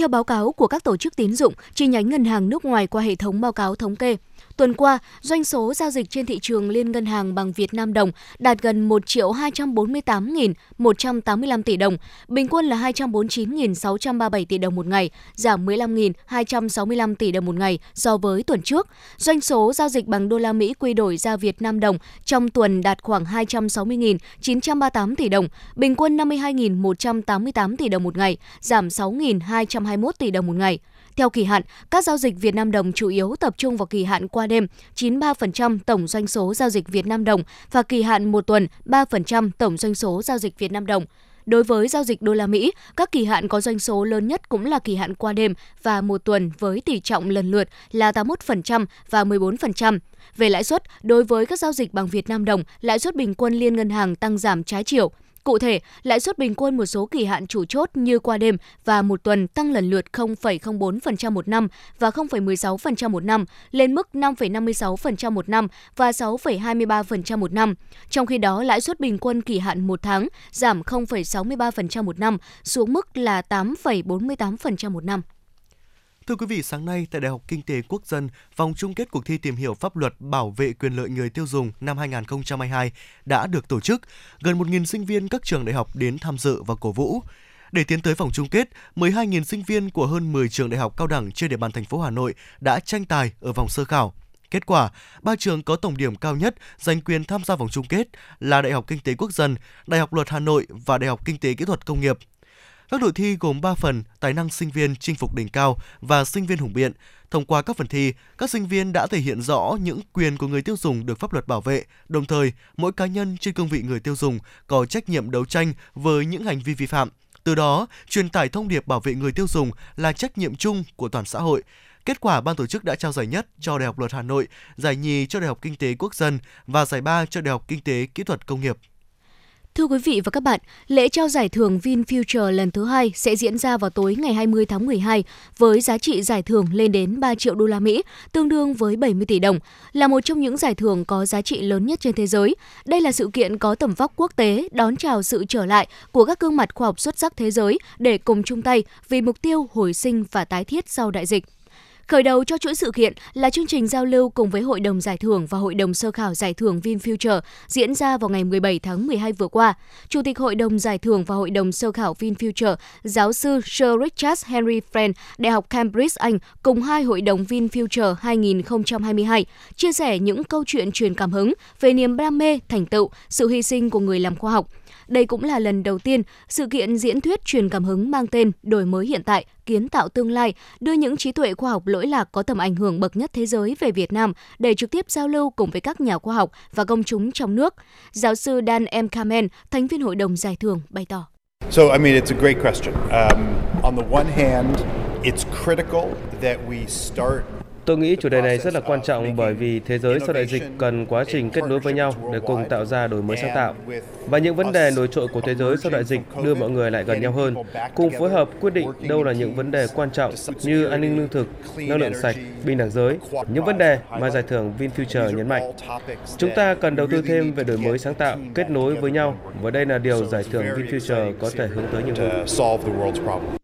Theo báo cáo của các tổ chức tín dụng chi nhánh ngân hàng nước ngoài qua hệ thống báo cáo thống kê, Tuần qua, doanh số giao dịch trên thị trường liên ngân hàng bằng Việt Nam đồng đạt gần 1 triệu 248.185 tỷ đồng, bình quân là 249.637 tỷ đồng một ngày, giảm 15.265 tỷ đồng một ngày so với tuần trước. Doanh số giao dịch bằng đô la Mỹ quy đổi ra Việt Nam đồng trong tuần đạt khoảng 260.938 tỷ đồng, bình quân 52.188 tỷ đồng một ngày, giảm 6.221 tỷ đồng một ngày. Theo kỳ hạn, các giao dịch Việt Nam đồng chủ yếu tập trung vào kỳ hạn qua đêm, 93% tổng doanh số giao dịch Việt Nam đồng và kỳ hạn một tuần, 3% tổng doanh số giao dịch Việt Nam đồng. Đối với giao dịch đô la Mỹ, các kỳ hạn có doanh số lớn nhất cũng là kỳ hạn qua đêm và một tuần với tỷ trọng lần lượt là 81% và 14%. Về lãi suất, đối với các giao dịch bằng Việt Nam đồng, lãi suất bình quân liên ngân hàng tăng giảm trái chiều. Cụ thể, lãi suất bình quân một số kỳ hạn chủ chốt như qua đêm và một tuần tăng lần lượt 0,04% một năm và 0,16% một năm lên mức 5,56% một năm và 6,23% một năm. Trong khi đó, lãi suất bình quân kỳ hạn một tháng giảm 0,63% một năm xuống mức là 8,48% một năm. Thưa quý vị, sáng nay tại Đại học Kinh tế Quốc dân, vòng chung kết cuộc thi tìm hiểu pháp luật bảo vệ quyền lợi người tiêu dùng năm 2022 đã được tổ chức. Gần 1.000 sinh viên các trường đại học đến tham dự và cổ vũ. Để tiến tới vòng chung kết, 12.000 sinh viên của hơn 10 trường đại học cao đẳng trên địa bàn thành phố Hà Nội đã tranh tài ở vòng sơ khảo. Kết quả, ba trường có tổng điểm cao nhất giành quyền tham gia vòng chung kết là Đại học Kinh tế Quốc dân, Đại học Luật Hà Nội và Đại học Kinh tế Kỹ thuật Công nghiệp. Các đội thi gồm 3 phần: tài năng sinh viên chinh phục đỉnh cao và sinh viên hùng biện. Thông qua các phần thi, các sinh viên đã thể hiện rõ những quyền của người tiêu dùng được pháp luật bảo vệ, đồng thời mỗi cá nhân trên cương vị người tiêu dùng có trách nhiệm đấu tranh với những hành vi vi phạm. Từ đó, truyền tải thông điệp bảo vệ người tiêu dùng là trách nhiệm chung của toàn xã hội. Kết quả ban tổ chức đã trao giải nhất cho Đại học Luật Hà Nội, giải nhì cho Đại học Kinh tế Quốc dân và giải ba cho Đại học Kinh tế Kỹ thuật Công nghiệp. Thưa quý vị và các bạn, lễ trao giải thưởng VinFuture lần thứ hai sẽ diễn ra vào tối ngày 20 tháng 12 với giá trị giải thưởng lên đến 3 triệu đô la Mỹ, tương đương với 70 tỷ đồng, là một trong những giải thưởng có giá trị lớn nhất trên thế giới. Đây là sự kiện có tầm vóc quốc tế đón chào sự trở lại của các gương mặt khoa học xuất sắc thế giới để cùng chung tay vì mục tiêu hồi sinh và tái thiết sau đại dịch. Khởi đầu cho chuỗi sự kiện là chương trình giao lưu cùng với Hội đồng Giải thưởng và Hội đồng Sơ khảo Giải thưởng VinFuture diễn ra vào ngày 17 tháng 12 vừa qua. Chủ tịch Hội đồng Giải thưởng và Hội đồng Sơ khảo VinFuture, giáo sư Sir Richard Henry Friend, Đại học Cambridge, Anh, cùng hai Hội đồng VinFuture 2022, chia sẻ những câu chuyện truyền cảm hứng về niềm đam mê, thành tựu, sự hy sinh của người làm khoa học, đây cũng là lần đầu tiên sự kiện diễn thuyết truyền cảm hứng mang tên Đổi mới hiện tại, kiến tạo tương lai, đưa những trí tuệ khoa học lỗi lạc có tầm ảnh hưởng bậc nhất thế giới về Việt Nam để trực tiếp giao lưu cùng với các nhà khoa học và công chúng trong nước. Giáo sư Dan M. Kamen, thành viên hội đồng giải thưởng, bày tỏ. So, I mean, it's a great question. Um, on the one hand, it's critical that we start Tôi nghĩ chủ đề này rất là quan trọng bởi vì thế giới sau đại dịch cần quá trình kết nối với nhau để cùng tạo ra đổi mới sáng tạo. Và những vấn đề nổi trội của thế giới sau đại dịch đưa mọi người lại gần nhau hơn, cùng phối hợp quyết định đâu là những vấn đề quan trọng như an ninh lương thực, năng lượng sạch, bình đẳng giới, những vấn đề mà giải thưởng VinFuture nhấn mạnh. Chúng ta cần đầu tư thêm về đổi mới sáng tạo, kết nối với nhau và đây là điều giải thưởng VinFuture có thể hướng tới nhiều hơn.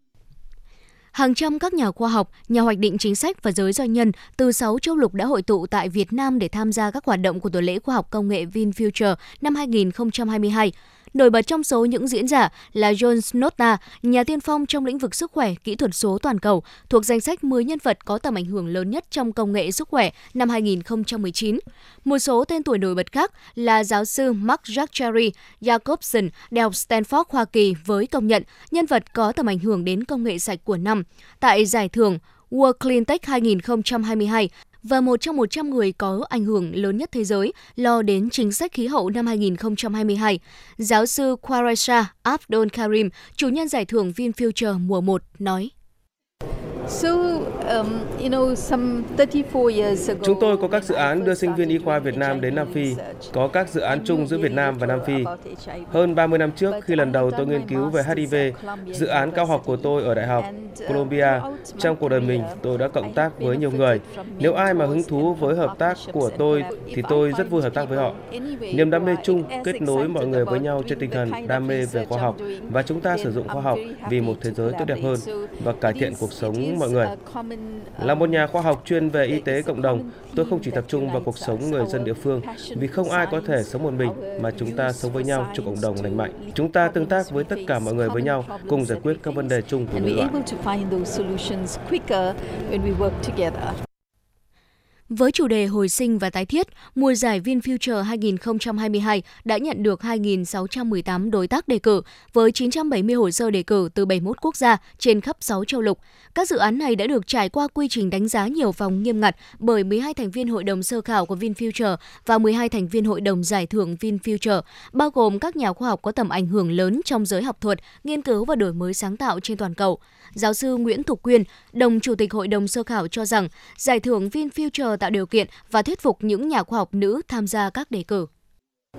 Hàng trăm các nhà khoa học, nhà hoạch định chính sách và giới doanh nhân từ 6 châu lục đã hội tụ tại Việt Nam để tham gia các hoạt động của tuần lễ khoa học công nghệ VinFuture năm 2022. Nổi bật trong số những diễn giả là John Snota, nhà tiên phong trong lĩnh vực sức khỏe, kỹ thuật số toàn cầu, thuộc danh sách 10 nhân vật có tầm ảnh hưởng lớn nhất trong công nghệ sức khỏe năm 2019. Một số tên tuổi nổi bật khác là giáo sư Mark Jacquery Jacobson, Đại học Stanford, Hoa Kỳ với công nhận nhân vật có tầm ảnh hưởng đến công nghệ sạch của năm tại giải thưởng World Clean Tech 2022 và một trong 100 người có ảnh hưởng lớn nhất thế giới lo đến chính sách khí hậu năm 2022. Giáo sư Quaresha Abdul Karim, chủ nhân giải thưởng VinFuture mùa 1, nói. Chúng tôi có các dự án đưa sinh viên y khoa Việt Nam đến Nam Phi, có các dự án chung giữa Việt Nam và Nam Phi. Hơn 30 năm trước, khi lần đầu tôi nghiên cứu về HIV, dự án cao học của tôi ở Đại học Columbia, trong cuộc đời mình tôi đã cộng tác với nhiều người. Nếu ai mà hứng thú với hợp tác của tôi thì tôi rất vui hợp tác với họ. Niềm đam mê chung kết nối mọi người với nhau trên tinh thần đam mê về khoa học và chúng ta sử dụng khoa học vì một thế giới tốt đẹp hơn và cải thiện cuộc sống mọi người. Là một nhà khoa học chuyên về y tế cộng đồng, tôi không chỉ tập trung vào cuộc sống người dân địa phương vì không ai có thể sống một mình mà chúng ta sống với nhau trong cộng đồng lành mạnh. Chúng ta tương tác với tất cả mọi người với nhau cùng giải quyết các vấn đề chung của nhân loại. Với chủ đề hồi sinh và tái thiết, mùa giải VinFuture 2022 đã nhận được 2.618 đối tác đề cử với 970 hồ sơ đề cử từ 71 quốc gia trên khắp 6 châu lục. Các dự án này đã được trải qua quy trình đánh giá nhiều vòng nghiêm ngặt bởi 12 thành viên hội đồng sơ khảo của VinFuture và 12 thành viên hội đồng giải thưởng VinFuture, bao gồm các nhà khoa học có tầm ảnh hưởng lớn trong giới học thuật, nghiên cứu và đổi mới sáng tạo trên toàn cầu. Giáo sư Nguyễn Thục Quyên, đồng chủ tịch hội đồng sơ khảo cho rằng giải thưởng VinFuture tạo điều kiện và thuyết phục những nhà khoa học nữ tham gia các đề cử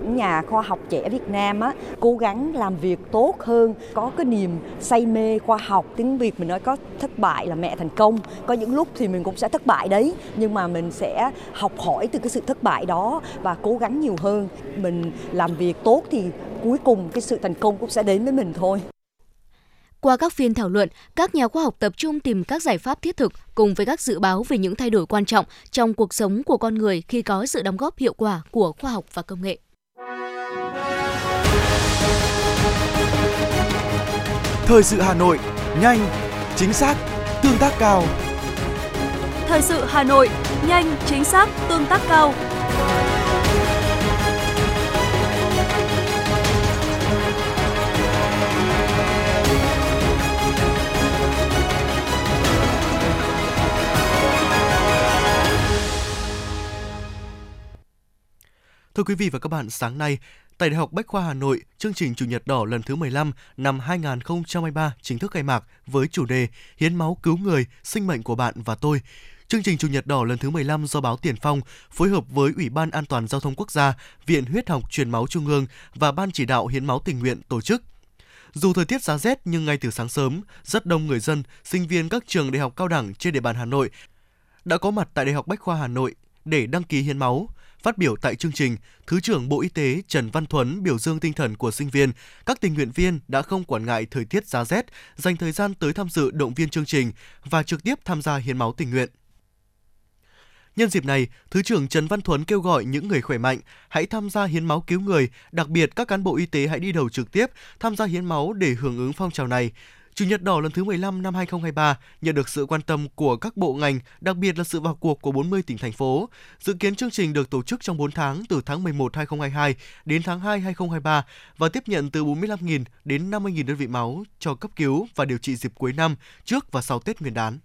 nhà khoa học trẻ Việt Nam á cố gắng làm việc tốt hơn, có cái niềm say mê khoa học. Tiếng Việt mình nói có thất bại là mẹ thành công. Có những lúc thì mình cũng sẽ thất bại đấy, nhưng mà mình sẽ học hỏi từ cái sự thất bại đó và cố gắng nhiều hơn. Mình làm việc tốt thì cuối cùng cái sự thành công cũng sẽ đến với mình thôi. Qua các phiên thảo luận, các nhà khoa học tập trung tìm các giải pháp thiết thực cùng với các dự báo về những thay đổi quan trọng trong cuộc sống của con người khi có sự đóng góp hiệu quả của khoa học và công nghệ. Thời sự Hà Nội, nhanh, chính xác, tương tác cao. Thời sự Hà Nội, nhanh, chính xác, tương tác cao. Thưa quý vị và các bạn, sáng nay, tại Đại học Bách khoa Hà Nội, chương trình Chủ nhật đỏ lần thứ 15 năm 2023 chính thức khai mạc với chủ đề Hiến máu cứu người, sinh mệnh của bạn và tôi. Chương trình Chủ nhật đỏ lần thứ 15 do báo Tiền Phong phối hợp với Ủy ban An toàn Giao thông Quốc gia, Viện Huyết học Truyền máu Trung ương và Ban chỉ đạo Hiến máu tình nguyện tổ chức. Dù thời tiết giá rét nhưng ngay từ sáng sớm, rất đông người dân, sinh viên các trường đại học cao đẳng trên địa bàn Hà Nội đã có mặt tại Đại học Bách khoa Hà Nội để đăng ký hiến máu. Phát biểu tại chương trình, Thứ trưởng Bộ Y tế Trần Văn Thuấn biểu dương tinh thần của sinh viên, các tình nguyện viên đã không quản ngại thời tiết giá rét, dành thời gian tới tham dự động viên chương trình và trực tiếp tham gia hiến máu tình nguyện. Nhân dịp này, Thứ trưởng Trần Văn Thuấn kêu gọi những người khỏe mạnh hãy tham gia hiến máu cứu người, đặc biệt các cán bộ y tế hãy đi đầu trực tiếp tham gia hiến máu để hưởng ứng phong trào này. Chủ nhật đỏ lần thứ 15 năm 2023 nhận được sự quan tâm của các bộ ngành, đặc biệt là sự vào cuộc của 40 tỉnh thành phố. Dự kiến chương trình được tổ chức trong 4 tháng từ tháng 11 2022 đến tháng 2 2023 và tiếp nhận từ 45.000 đến 50.000 đơn vị máu cho cấp cứu và điều trị dịp cuối năm, trước và sau Tết Nguyên đán.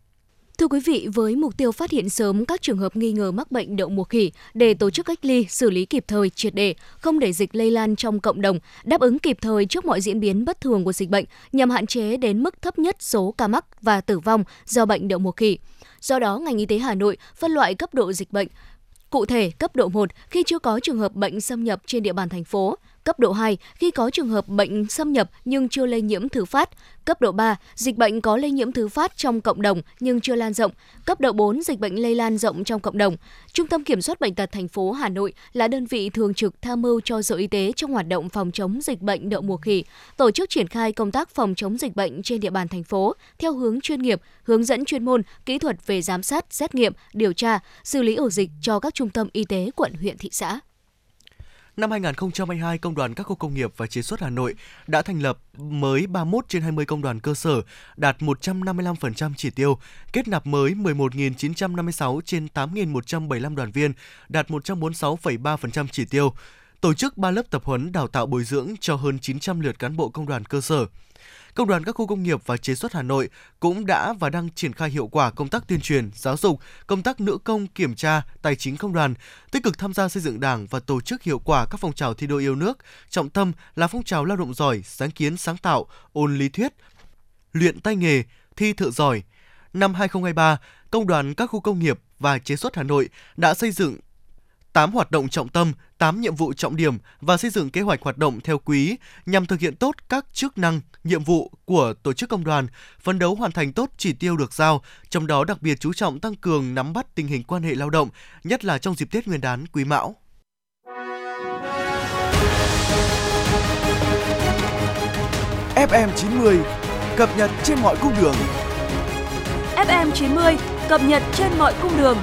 Thưa quý vị, với mục tiêu phát hiện sớm các trường hợp nghi ngờ mắc bệnh đậu mùa khỉ để tổ chức cách ly, xử lý kịp thời, triệt để, không để dịch lây lan trong cộng đồng, đáp ứng kịp thời trước mọi diễn biến bất thường của dịch bệnh nhằm hạn chế đến mức thấp nhất số ca mắc và tử vong do bệnh đậu mùa khỉ. Do đó, ngành y tế Hà Nội phân loại cấp độ dịch bệnh Cụ thể, cấp độ 1 khi chưa có trường hợp bệnh xâm nhập trên địa bàn thành phố, Cấp độ 2 khi có trường hợp bệnh xâm nhập nhưng chưa lây nhiễm thứ phát. Cấp độ 3 dịch bệnh có lây nhiễm thứ phát trong cộng đồng nhưng chưa lan rộng. Cấp độ 4 dịch bệnh lây lan rộng trong cộng đồng. Trung tâm Kiểm soát bệnh tật thành phố Hà Nội là đơn vị thường trực tham mưu cho Sở Y tế trong hoạt động phòng chống dịch bệnh đậu mùa khỉ, tổ chức triển khai công tác phòng chống dịch bệnh trên địa bàn thành phố theo hướng chuyên nghiệp, hướng dẫn chuyên môn, kỹ thuật về giám sát, xét nghiệm, điều tra, xử lý ổ dịch cho các trung tâm y tế quận, huyện, thị xã. Năm 2022, Công đoàn các khu công nghiệp và chế xuất Hà Nội đã thành lập mới 31 trên 20 công đoàn cơ sở, đạt 155% chỉ tiêu, kết nạp mới 11.956 trên 8.175 đoàn viên, đạt 146,3% chỉ tiêu, tổ chức 3 lớp tập huấn đào tạo bồi dưỡng cho hơn 900 lượt cán bộ công đoàn cơ sở. Công đoàn các khu công nghiệp và chế xuất Hà Nội cũng đã và đang triển khai hiệu quả công tác tuyên truyền, giáo dục, công tác nữ công, kiểm tra, tài chính công đoàn, tích cực tham gia xây dựng Đảng và tổ chức hiệu quả các phong trào thi đua yêu nước, trọng tâm là phong trào lao động giỏi, sáng kiến sáng tạo, ôn lý thuyết, luyện tay nghề, thi thợ giỏi, năm 2023, Công đoàn các khu công nghiệp và chế xuất Hà Nội đã xây dựng 8 hoạt động trọng tâm, 8 nhiệm vụ trọng điểm và xây dựng kế hoạch hoạt động theo quý nhằm thực hiện tốt các chức năng, nhiệm vụ của tổ chức công đoàn, phấn đấu hoàn thành tốt chỉ tiêu được giao, trong đó đặc biệt chú trọng tăng cường nắm bắt tình hình quan hệ lao động, nhất là trong dịp Tết Nguyên đán Quý Mão. FM 90 cập nhật trên mọi cung đường. FM 90 cập nhật trên mọi cung đường.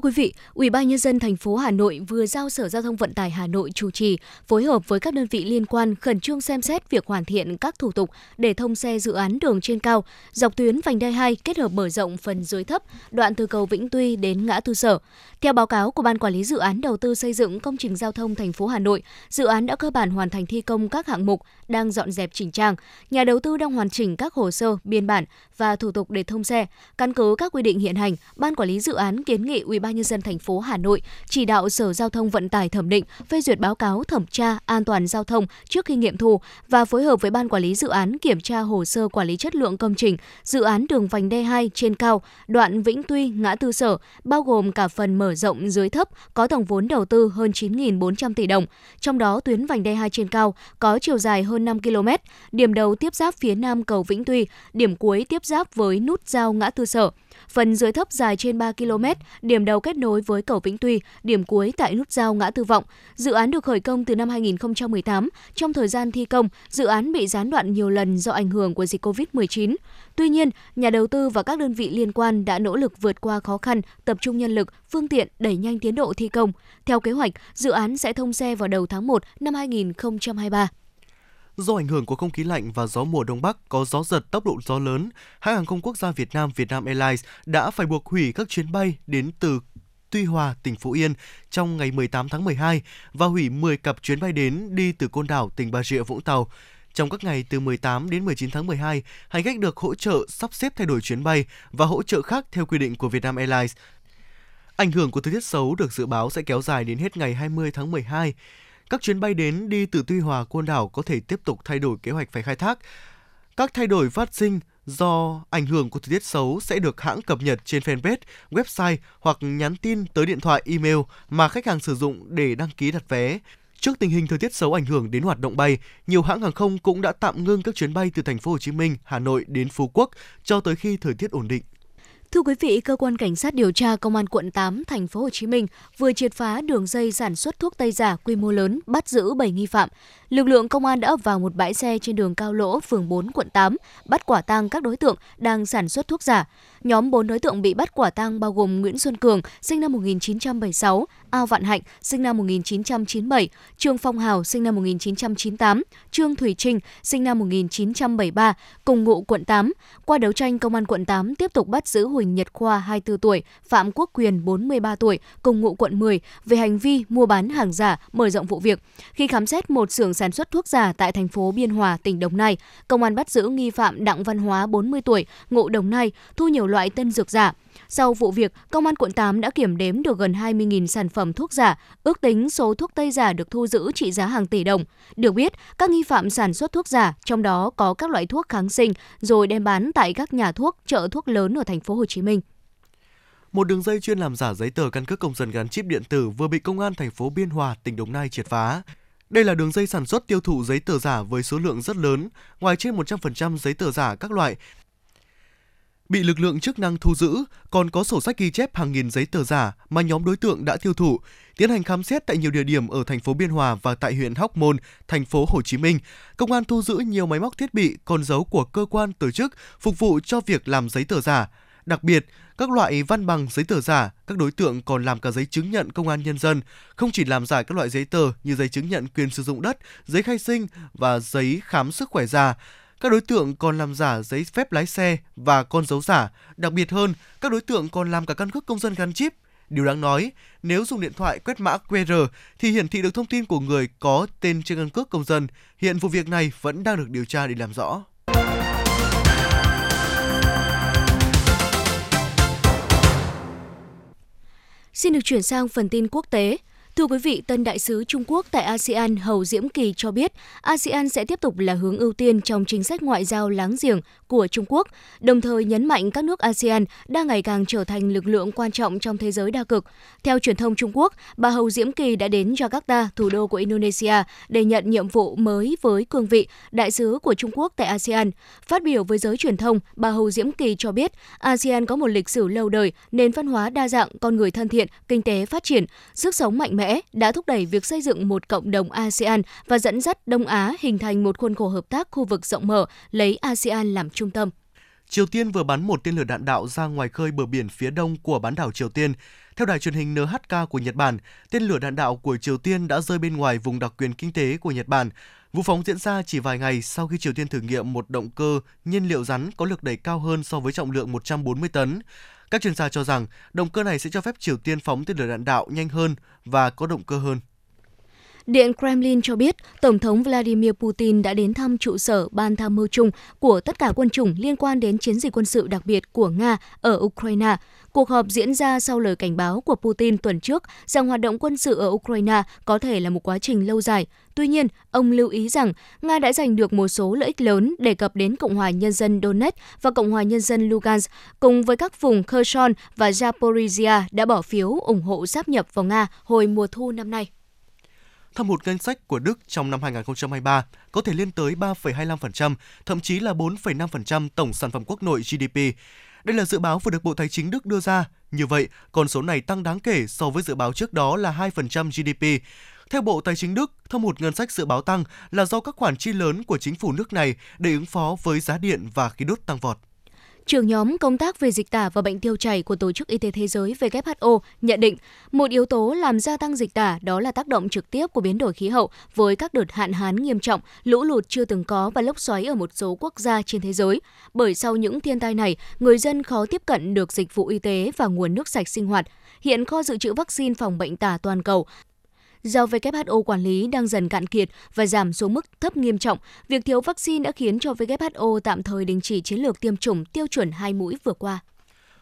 Thưa quý vị, Ủy ban nhân dân thành phố Hà Nội vừa giao Sở Giao thông Vận tải Hà Nội chủ trì phối hợp với các đơn vị liên quan khẩn trương xem xét việc hoàn thiện các thủ tục để thông xe dự án đường trên cao dọc tuyến vành đai 2 kết hợp mở rộng phần dưới thấp đoạn từ cầu Vĩnh Tuy đến ngã tư Sở. Theo báo cáo của Ban Quản lý dự án đầu tư xây dựng công trình giao thông thành phố Hà Nội, dự án đã cơ bản hoàn thành thi công các hạng mục, đang dọn dẹp chỉnh trang. Nhà đầu tư đang hoàn chỉnh các hồ sơ, biên bản và thủ tục để thông xe. Căn cứ các quy định hiện hành, Ban Quản lý dự án kiến nghị Ủy ban ban nhân dân thành phố Hà Nội chỉ đạo Sở Giao thông Vận tải thẩm định, phê duyệt báo cáo thẩm tra an toàn giao thông trước khi nghiệm thu và phối hợp với Ban Quản lý dự án kiểm tra hồ sơ quản lý chất lượng công trình dự án đường vành đai 2 trên cao, đoạn Vĩnh Tuy ngã tư Sở, bao gồm cả phần mở rộng dưới thấp có tổng vốn đầu tư hơn 9.400 tỷ đồng. Trong đó tuyến vành đai 2 trên cao có chiều dài hơn 5 km, điểm đầu tiếp giáp phía nam cầu Vĩnh Tuy, điểm cuối tiếp giáp với nút giao ngã tư Sở. Phần dưới thấp dài trên 3 km, điểm đầu kết nối với cầu Vĩnh Tuy, điểm cuối tại nút giao ngã tư vọng. Dự án được khởi công từ năm 2018. Trong thời gian thi công, dự án bị gián đoạn nhiều lần do ảnh hưởng của dịch COVID-19. Tuy nhiên, nhà đầu tư và các đơn vị liên quan đã nỗ lực vượt qua khó khăn, tập trung nhân lực, phương tiện đẩy nhanh tiến độ thi công. Theo kế hoạch, dự án sẽ thông xe vào đầu tháng 1 năm 2023. Do ảnh hưởng của không khí lạnh và gió mùa đông bắc có gió giật tốc độ gió lớn, hãng hàng không quốc gia Việt Nam Vietnam Airlines đã phải buộc hủy các chuyến bay đến từ Tuy Hòa, tỉnh Phú Yên trong ngày 18 tháng 12 và hủy 10 cặp chuyến bay đến đi từ Côn Đảo, tỉnh Bà Rịa Vũng Tàu. Trong các ngày từ 18 đến 19 tháng 12, hành khách được hỗ trợ sắp xếp thay đổi chuyến bay và hỗ trợ khác theo quy định của Vietnam Airlines. Ảnh hưởng của thời tiết xấu được dự báo sẽ kéo dài đến hết ngày 20 tháng 12. Các chuyến bay đến đi từ Tuy Hòa, Côn Đảo có thể tiếp tục thay đổi kế hoạch phải khai thác. Các thay đổi phát sinh do ảnh hưởng của thời tiết xấu sẽ được hãng cập nhật trên fanpage, website hoặc nhắn tin tới điện thoại email mà khách hàng sử dụng để đăng ký đặt vé. Trước tình hình thời tiết xấu ảnh hưởng đến hoạt động bay, nhiều hãng hàng không cũng đã tạm ngưng các chuyến bay từ thành phố Hồ Chí Minh, Hà Nội đến Phú Quốc cho tới khi thời tiết ổn định. Thưa quý vị, cơ quan cảnh sát điều tra công an quận 8 thành phố Hồ Chí Minh vừa triệt phá đường dây sản xuất thuốc tây giả quy mô lớn, bắt giữ 7 nghi phạm. Lực lượng công an đã ập vào một bãi xe trên đường Cao Lỗ, phường 4, quận 8, bắt quả tang các đối tượng đang sản xuất thuốc giả. Nhóm 4 đối tượng bị bắt quả tang bao gồm Nguyễn Xuân Cường, sinh năm 1976, Ao Vạn Hạnh, sinh năm 1997, Trương Phong Hào, sinh năm 1998, Trương Thủy Trinh, sinh năm 1973, cùng ngụ quận 8. Qua đấu tranh, công an quận 8 tiếp tục bắt giữ Huỳnh Nhật Khoa, 24 tuổi, Phạm Quốc Quyền, 43 tuổi, cùng ngụ quận 10, về hành vi mua bán hàng giả, mở rộng vụ việc. Khi khám xét một xưởng sản xuất thuốc giả tại thành phố Biên Hòa, tỉnh Đồng Nai, công an bắt giữ nghi phạm Đặng Văn Hóa, 40 tuổi, ngụ Đồng Nai, thu nhiều loại tân dược giả. Sau vụ việc, Công an quận 8 đã kiểm đếm được gần 20.000 sản phẩm thuốc giả, ước tính số thuốc tây giả được thu giữ trị giá hàng tỷ đồng. Được biết, các nghi phạm sản xuất thuốc giả, trong đó có các loại thuốc kháng sinh, rồi đem bán tại các nhà thuốc, chợ thuốc lớn ở thành phố Hồ Chí Minh. Một đường dây chuyên làm giả giấy tờ căn cước công dân gắn chip điện tử vừa bị công an thành phố Biên Hòa, tỉnh Đồng Nai triệt phá. Đây là đường dây sản xuất tiêu thụ giấy tờ giả với số lượng rất lớn, ngoài trên 100% giấy tờ giả các loại bị lực lượng chức năng thu giữ, còn có sổ sách ghi chép hàng nghìn giấy tờ giả mà nhóm đối tượng đã tiêu thụ. Tiến hành khám xét tại nhiều địa điểm ở thành phố Biên Hòa và tại huyện Hóc Môn, thành phố Hồ Chí Minh, công an thu giữ nhiều máy móc thiết bị, con dấu của cơ quan tổ chức phục vụ cho việc làm giấy tờ giả. Đặc biệt, các loại văn bằng giấy tờ giả, các đối tượng còn làm cả giấy chứng nhận công an nhân dân, không chỉ làm giả các loại giấy tờ như giấy chứng nhận quyền sử dụng đất, giấy khai sinh và giấy khám sức khỏe giả. Các đối tượng còn làm giả giấy phép lái xe và con dấu giả. Đặc biệt hơn, các đối tượng còn làm cả căn cước công dân gắn chip. Điều đáng nói, nếu dùng điện thoại quét mã QR thì hiển thị được thông tin của người có tên trên căn cước công dân. Hiện vụ việc này vẫn đang được điều tra để làm rõ. Xin được chuyển sang phần tin quốc tế. Thưa quý vị, tân đại sứ Trung Quốc tại ASEAN Hầu Diễm Kỳ cho biết ASEAN sẽ tiếp tục là hướng ưu tiên trong chính sách ngoại giao láng giềng của Trung Quốc, đồng thời nhấn mạnh các nước ASEAN đang ngày càng trở thành lực lượng quan trọng trong thế giới đa cực. Theo truyền thông Trung Quốc, bà Hầu Diễm Kỳ đã đến Jakarta, thủ đô của Indonesia, để nhận nhiệm vụ mới với cương vị đại sứ của Trung Quốc tại ASEAN. Phát biểu với giới truyền thông, bà Hầu Diễm Kỳ cho biết ASEAN có một lịch sử lâu đời, nền văn hóa đa dạng, con người thân thiện, kinh tế phát triển, sức sống mạnh mẽ đã thúc đẩy việc xây dựng một cộng đồng ASEAN và dẫn dắt Đông Á hình thành một khuôn khổ hợp tác khu vực rộng mở, lấy ASEAN làm trung tâm. Triều Tiên vừa bắn một tên lửa đạn đạo ra ngoài khơi bờ biển phía đông của bán đảo Triều Tiên. Theo đài truyền hình NHK của Nhật Bản, tên lửa đạn đạo của Triều Tiên đã rơi bên ngoài vùng đặc quyền kinh tế của Nhật Bản. Vụ phóng diễn ra chỉ vài ngày sau khi Triều Tiên thử nghiệm một động cơ nhiên liệu rắn có lực đẩy cao hơn so với trọng lượng 140 tấn. Các chuyên gia cho rằng động cơ này sẽ cho phép Triều Tiên phóng tên lửa đạn đạo nhanh hơn và có động cơ hơn. Điện Kremlin cho biết Tổng thống Vladimir Putin đã đến thăm trụ sở Ban tham mưu chung của tất cả quân chủng liên quan đến chiến dịch quân sự đặc biệt của Nga ở Ukraine. Cuộc họp diễn ra sau lời cảnh báo của Putin tuần trước rằng hoạt động quân sự ở Ukraine có thể là một quá trình lâu dài. Tuy nhiên, ông lưu ý rằng Nga đã giành được một số lợi ích lớn đề cập đến Cộng hòa Nhân dân Donetsk và Cộng hòa Nhân dân Lugansk, cùng với các vùng Kherson và Zaporizhia đã bỏ phiếu ủng hộ sáp nhập vào Nga hồi mùa thu năm nay. Thâm hụt ngân sách của Đức trong năm 2023 có thể lên tới 3,25%, thậm chí là 4,5% tổng sản phẩm quốc nội GDP. Đây là dự báo vừa được Bộ Tài chính Đức đưa ra. Như vậy, con số này tăng đáng kể so với dự báo trước đó là 2% GDP. Theo Bộ Tài chính Đức, thâm hụt ngân sách dự báo tăng là do các khoản chi lớn của chính phủ nước này để ứng phó với giá điện và khí đốt tăng vọt. Trưởng nhóm công tác về dịch tả và bệnh tiêu chảy của Tổ chức Y tế Thế giới WHO nhận định một yếu tố làm gia tăng dịch tả đó là tác động trực tiếp của biến đổi khí hậu với các đợt hạn hán nghiêm trọng, lũ lụt chưa từng có và lốc xoáy ở một số quốc gia trên thế giới. Bởi sau những thiên tai này, người dân khó tiếp cận được dịch vụ y tế và nguồn nước sạch sinh hoạt. Hiện kho dự trữ vaccine phòng bệnh tả toàn cầu do WHO quản lý đang dần cạn kiệt và giảm xuống mức thấp nghiêm trọng, việc thiếu vaccine đã khiến cho WHO tạm thời đình chỉ chiến lược tiêm chủng tiêu chuẩn hai mũi vừa qua.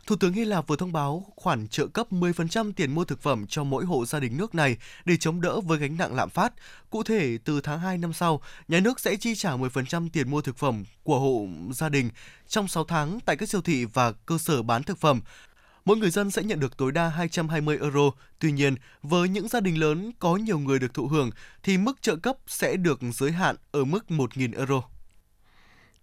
Thủ tướng Hy Lạp vừa thông báo khoản trợ cấp 10% tiền mua thực phẩm cho mỗi hộ gia đình nước này để chống đỡ với gánh nặng lạm phát. Cụ thể, từ tháng 2 năm sau, nhà nước sẽ chi trả 10% tiền mua thực phẩm của hộ gia đình trong 6 tháng tại các siêu thị và cơ sở bán thực phẩm mỗi người dân sẽ nhận được tối đa 220 euro. Tuy nhiên, với những gia đình lớn có nhiều người được thụ hưởng thì mức trợ cấp sẽ được giới hạn ở mức 1.000 euro.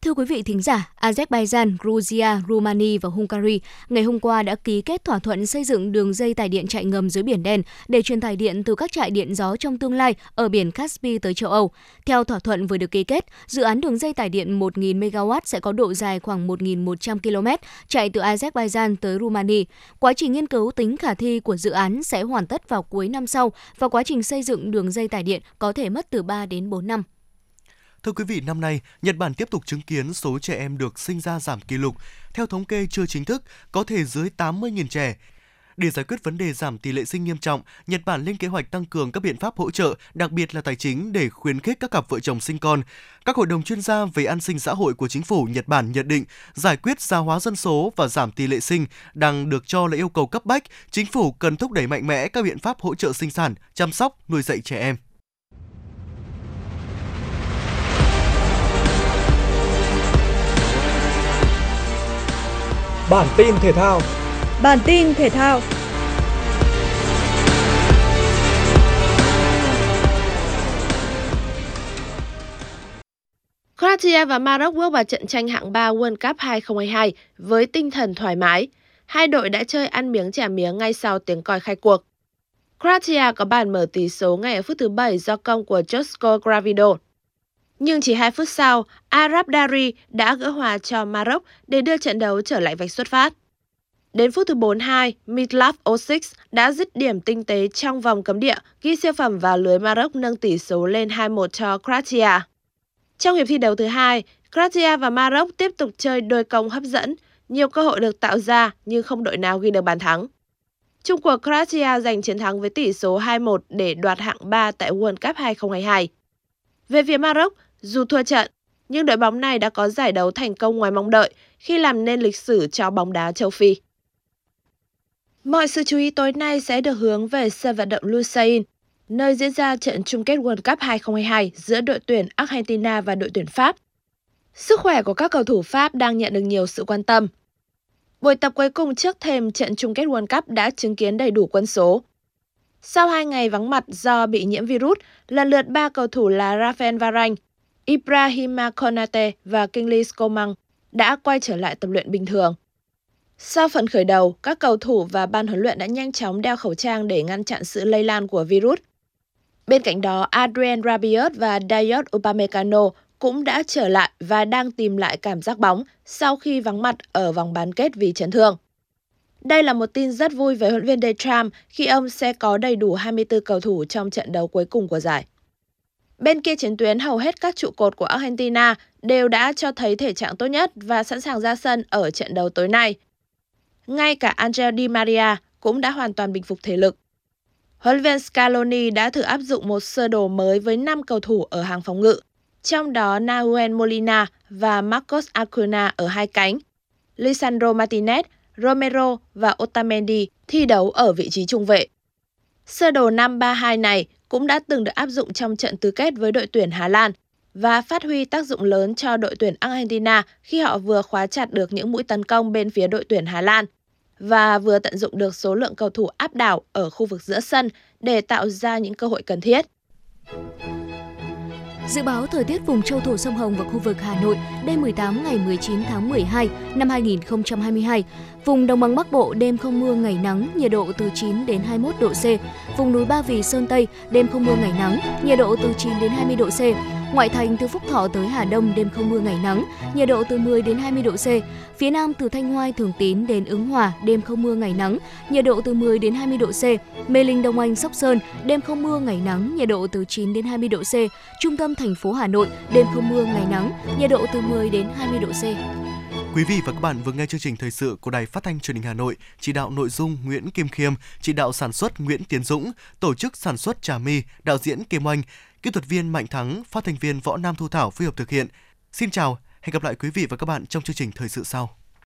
Thưa quý vị thính giả, Azerbaijan, Georgia, Romania và Hungary ngày hôm qua đã ký kết thỏa thuận xây dựng đường dây tải điện chạy ngầm dưới Biển Đen để truyền tải điện từ các trại điện gió trong tương lai ở biển Caspi tới châu Âu. Theo thỏa thuận vừa được ký kết, dự án đường dây tải điện 1.000 MW sẽ có độ dài khoảng 1.100 km, chạy từ Azerbaijan tới Romania. Quá trình nghiên cứu tính khả thi của dự án sẽ hoàn tất vào cuối năm sau và quá trình xây dựng đường dây tải điện có thể mất từ 3 đến 4 năm. Thưa quý vị, năm nay, Nhật Bản tiếp tục chứng kiến số trẻ em được sinh ra giảm kỷ lục. Theo thống kê chưa chính thức, có thể dưới 80.000 trẻ. Để giải quyết vấn đề giảm tỷ lệ sinh nghiêm trọng, Nhật Bản lên kế hoạch tăng cường các biện pháp hỗ trợ, đặc biệt là tài chính để khuyến khích các cặp vợ chồng sinh con. Các hội đồng chuyên gia về an sinh xã hội của chính phủ Nhật Bản nhận định giải quyết gia hóa dân số và giảm tỷ lệ sinh đang được cho là yêu cầu cấp bách, chính phủ cần thúc đẩy mạnh mẽ các biện pháp hỗ trợ sinh sản, chăm sóc, nuôi dạy trẻ em. Bản tin thể thao. Bản tin thể thao. Croatia và Maroc bước vào trận tranh hạng 3 World Cup 2022 với tinh thần thoải mái. Hai đội đã chơi ăn miếng trả miếng ngay sau tiếng còi khai cuộc. Croatia có bàn mở tỷ số ngay ở phút thứ 7 do công của Josko Gravido. Nhưng chỉ 2 phút sau, Arab Dari đã gỡ hòa cho Maroc để đưa trận đấu trở lại vạch xuất phát. Đến phút thứ 42, Mislav Osic đã dứt điểm tinh tế trong vòng cấm địa, ghi siêu phẩm vào lưới Maroc nâng tỷ số lên 2-1 cho Croatia. Trong hiệp thi đấu thứ hai, Croatia và Maroc tiếp tục chơi đôi công hấp dẫn, nhiều cơ hội được tạo ra nhưng không đội nào ghi được bàn thắng. Trung cuộc Croatia giành chiến thắng với tỷ số 2-1 để đoạt hạng 3 tại World Cup 2022. Về phía Maroc, dù thua trận, nhưng đội bóng này đã có giải đấu thành công ngoài mong đợi khi làm nên lịch sử cho bóng đá châu Phi. Mọi sự chú ý tối nay sẽ được hướng về sân vận động Lusain, nơi diễn ra trận chung kết World Cup 2022 giữa đội tuyển Argentina và đội tuyển Pháp. Sức khỏe của các cầu thủ Pháp đang nhận được nhiều sự quan tâm. Buổi tập cuối cùng trước thềm trận chung kết World Cup đã chứng kiến đầy đủ quân số. Sau hai ngày vắng mặt do bị nhiễm virus, lần lượt ba cầu thủ là Rafael Varane, Ibrahima Konate và Kingsley Coman đã quay trở lại tập luyện bình thường. Sau phần khởi đầu, các cầu thủ và ban huấn luyện đã nhanh chóng đeo khẩu trang để ngăn chặn sự lây lan của virus. Bên cạnh đó, Adrien Rabiot và Dayot Upamecano cũng đã trở lại và đang tìm lại cảm giác bóng sau khi vắng mặt ở vòng bán kết vì chấn thương. Đây là một tin rất vui với huấn luyện viên Detram khi ông sẽ có đầy đủ 24 cầu thủ trong trận đấu cuối cùng của giải. Bên kia chiến tuyến hầu hết các trụ cột của Argentina đều đã cho thấy thể trạng tốt nhất và sẵn sàng ra sân ở trận đấu tối nay. Ngay cả Angel Di Maria cũng đã hoàn toàn bình phục thể lực. Huấn luyện Scaloni đã thử áp dụng một sơ đồ mới với 5 cầu thủ ở hàng phòng ngự, trong đó Nahuel Molina và Marcos Acuna ở hai cánh, Lisandro Martinez, Romero và Otamendi thi đấu ở vị trí trung vệ. Sơ đồ 5-3-2 này cũng đã từng được áp dụng trong trận tứ kết với đội tuyển Hà Lan và phát huy tác dụng lớn cho đội tuyển Argentina khi họ vừa khóa chặt được những mũi tấn công bên phía đội tuyển Hà Lan và vừa tận dụng được số lượng cầu thủ áp đảo ở khu vực giữa sân để tạo ra những cơ hội cần thiết. Dự báo thời tiết vùng châu thổ sông Hồng và khu vực Hà Nội đêm 18 ngày 19 tháng 12 năm 2022. Vùng Đồng bằng Bắc Bộ đêm không mưa ngày nắng, nhiệt độ từ 9 đến 21 độ C. Vùng núi Ba Vì Sơn Tây đêm không mưa ngày nắng, nhiệt độ từ 9 đến 20 độ C. Ngoại thành từ Phúc Thọ tới Hà Đông đêm không mưa ngày nắng, nhiệt độ từ 10 đến 20 độ C. Phía Nam từ Thanh Hoai Thường Tín đến Ứng Hòa đêm không mưa ngày nắng, nhiệt độ từ 10 đến 20 độ C. Mê Linh Đông Anh Sóc Sơn đêm không mưa ngày nắng, nhiệt độ từ 9 đến 20 độ C. Trung tâm thành phố Hà Nội đêm không mưa ngày nắng, nhiệt độ từ 10 đến 20 độ C. Quý vị và các bạn vừa nghe chương trình thời sự của Đài Phát thanh Truyền hình Hà Nội, chỉ đạo nội dung Nguyễn Kim Khiêm, chỉ đạo sản xuất Nguyễn Tiến Dũng, tổ chức sản xuất Trà My, đạo diễn Kim Oanh, kỹ thuật viên Mạnh Thắng, phát thanh viên Võ Nam Thu Thảo phối hợp thực hiện. Xin chào, hẹn gặp lại quý vị và các bạn trong chương trình thời sự sau.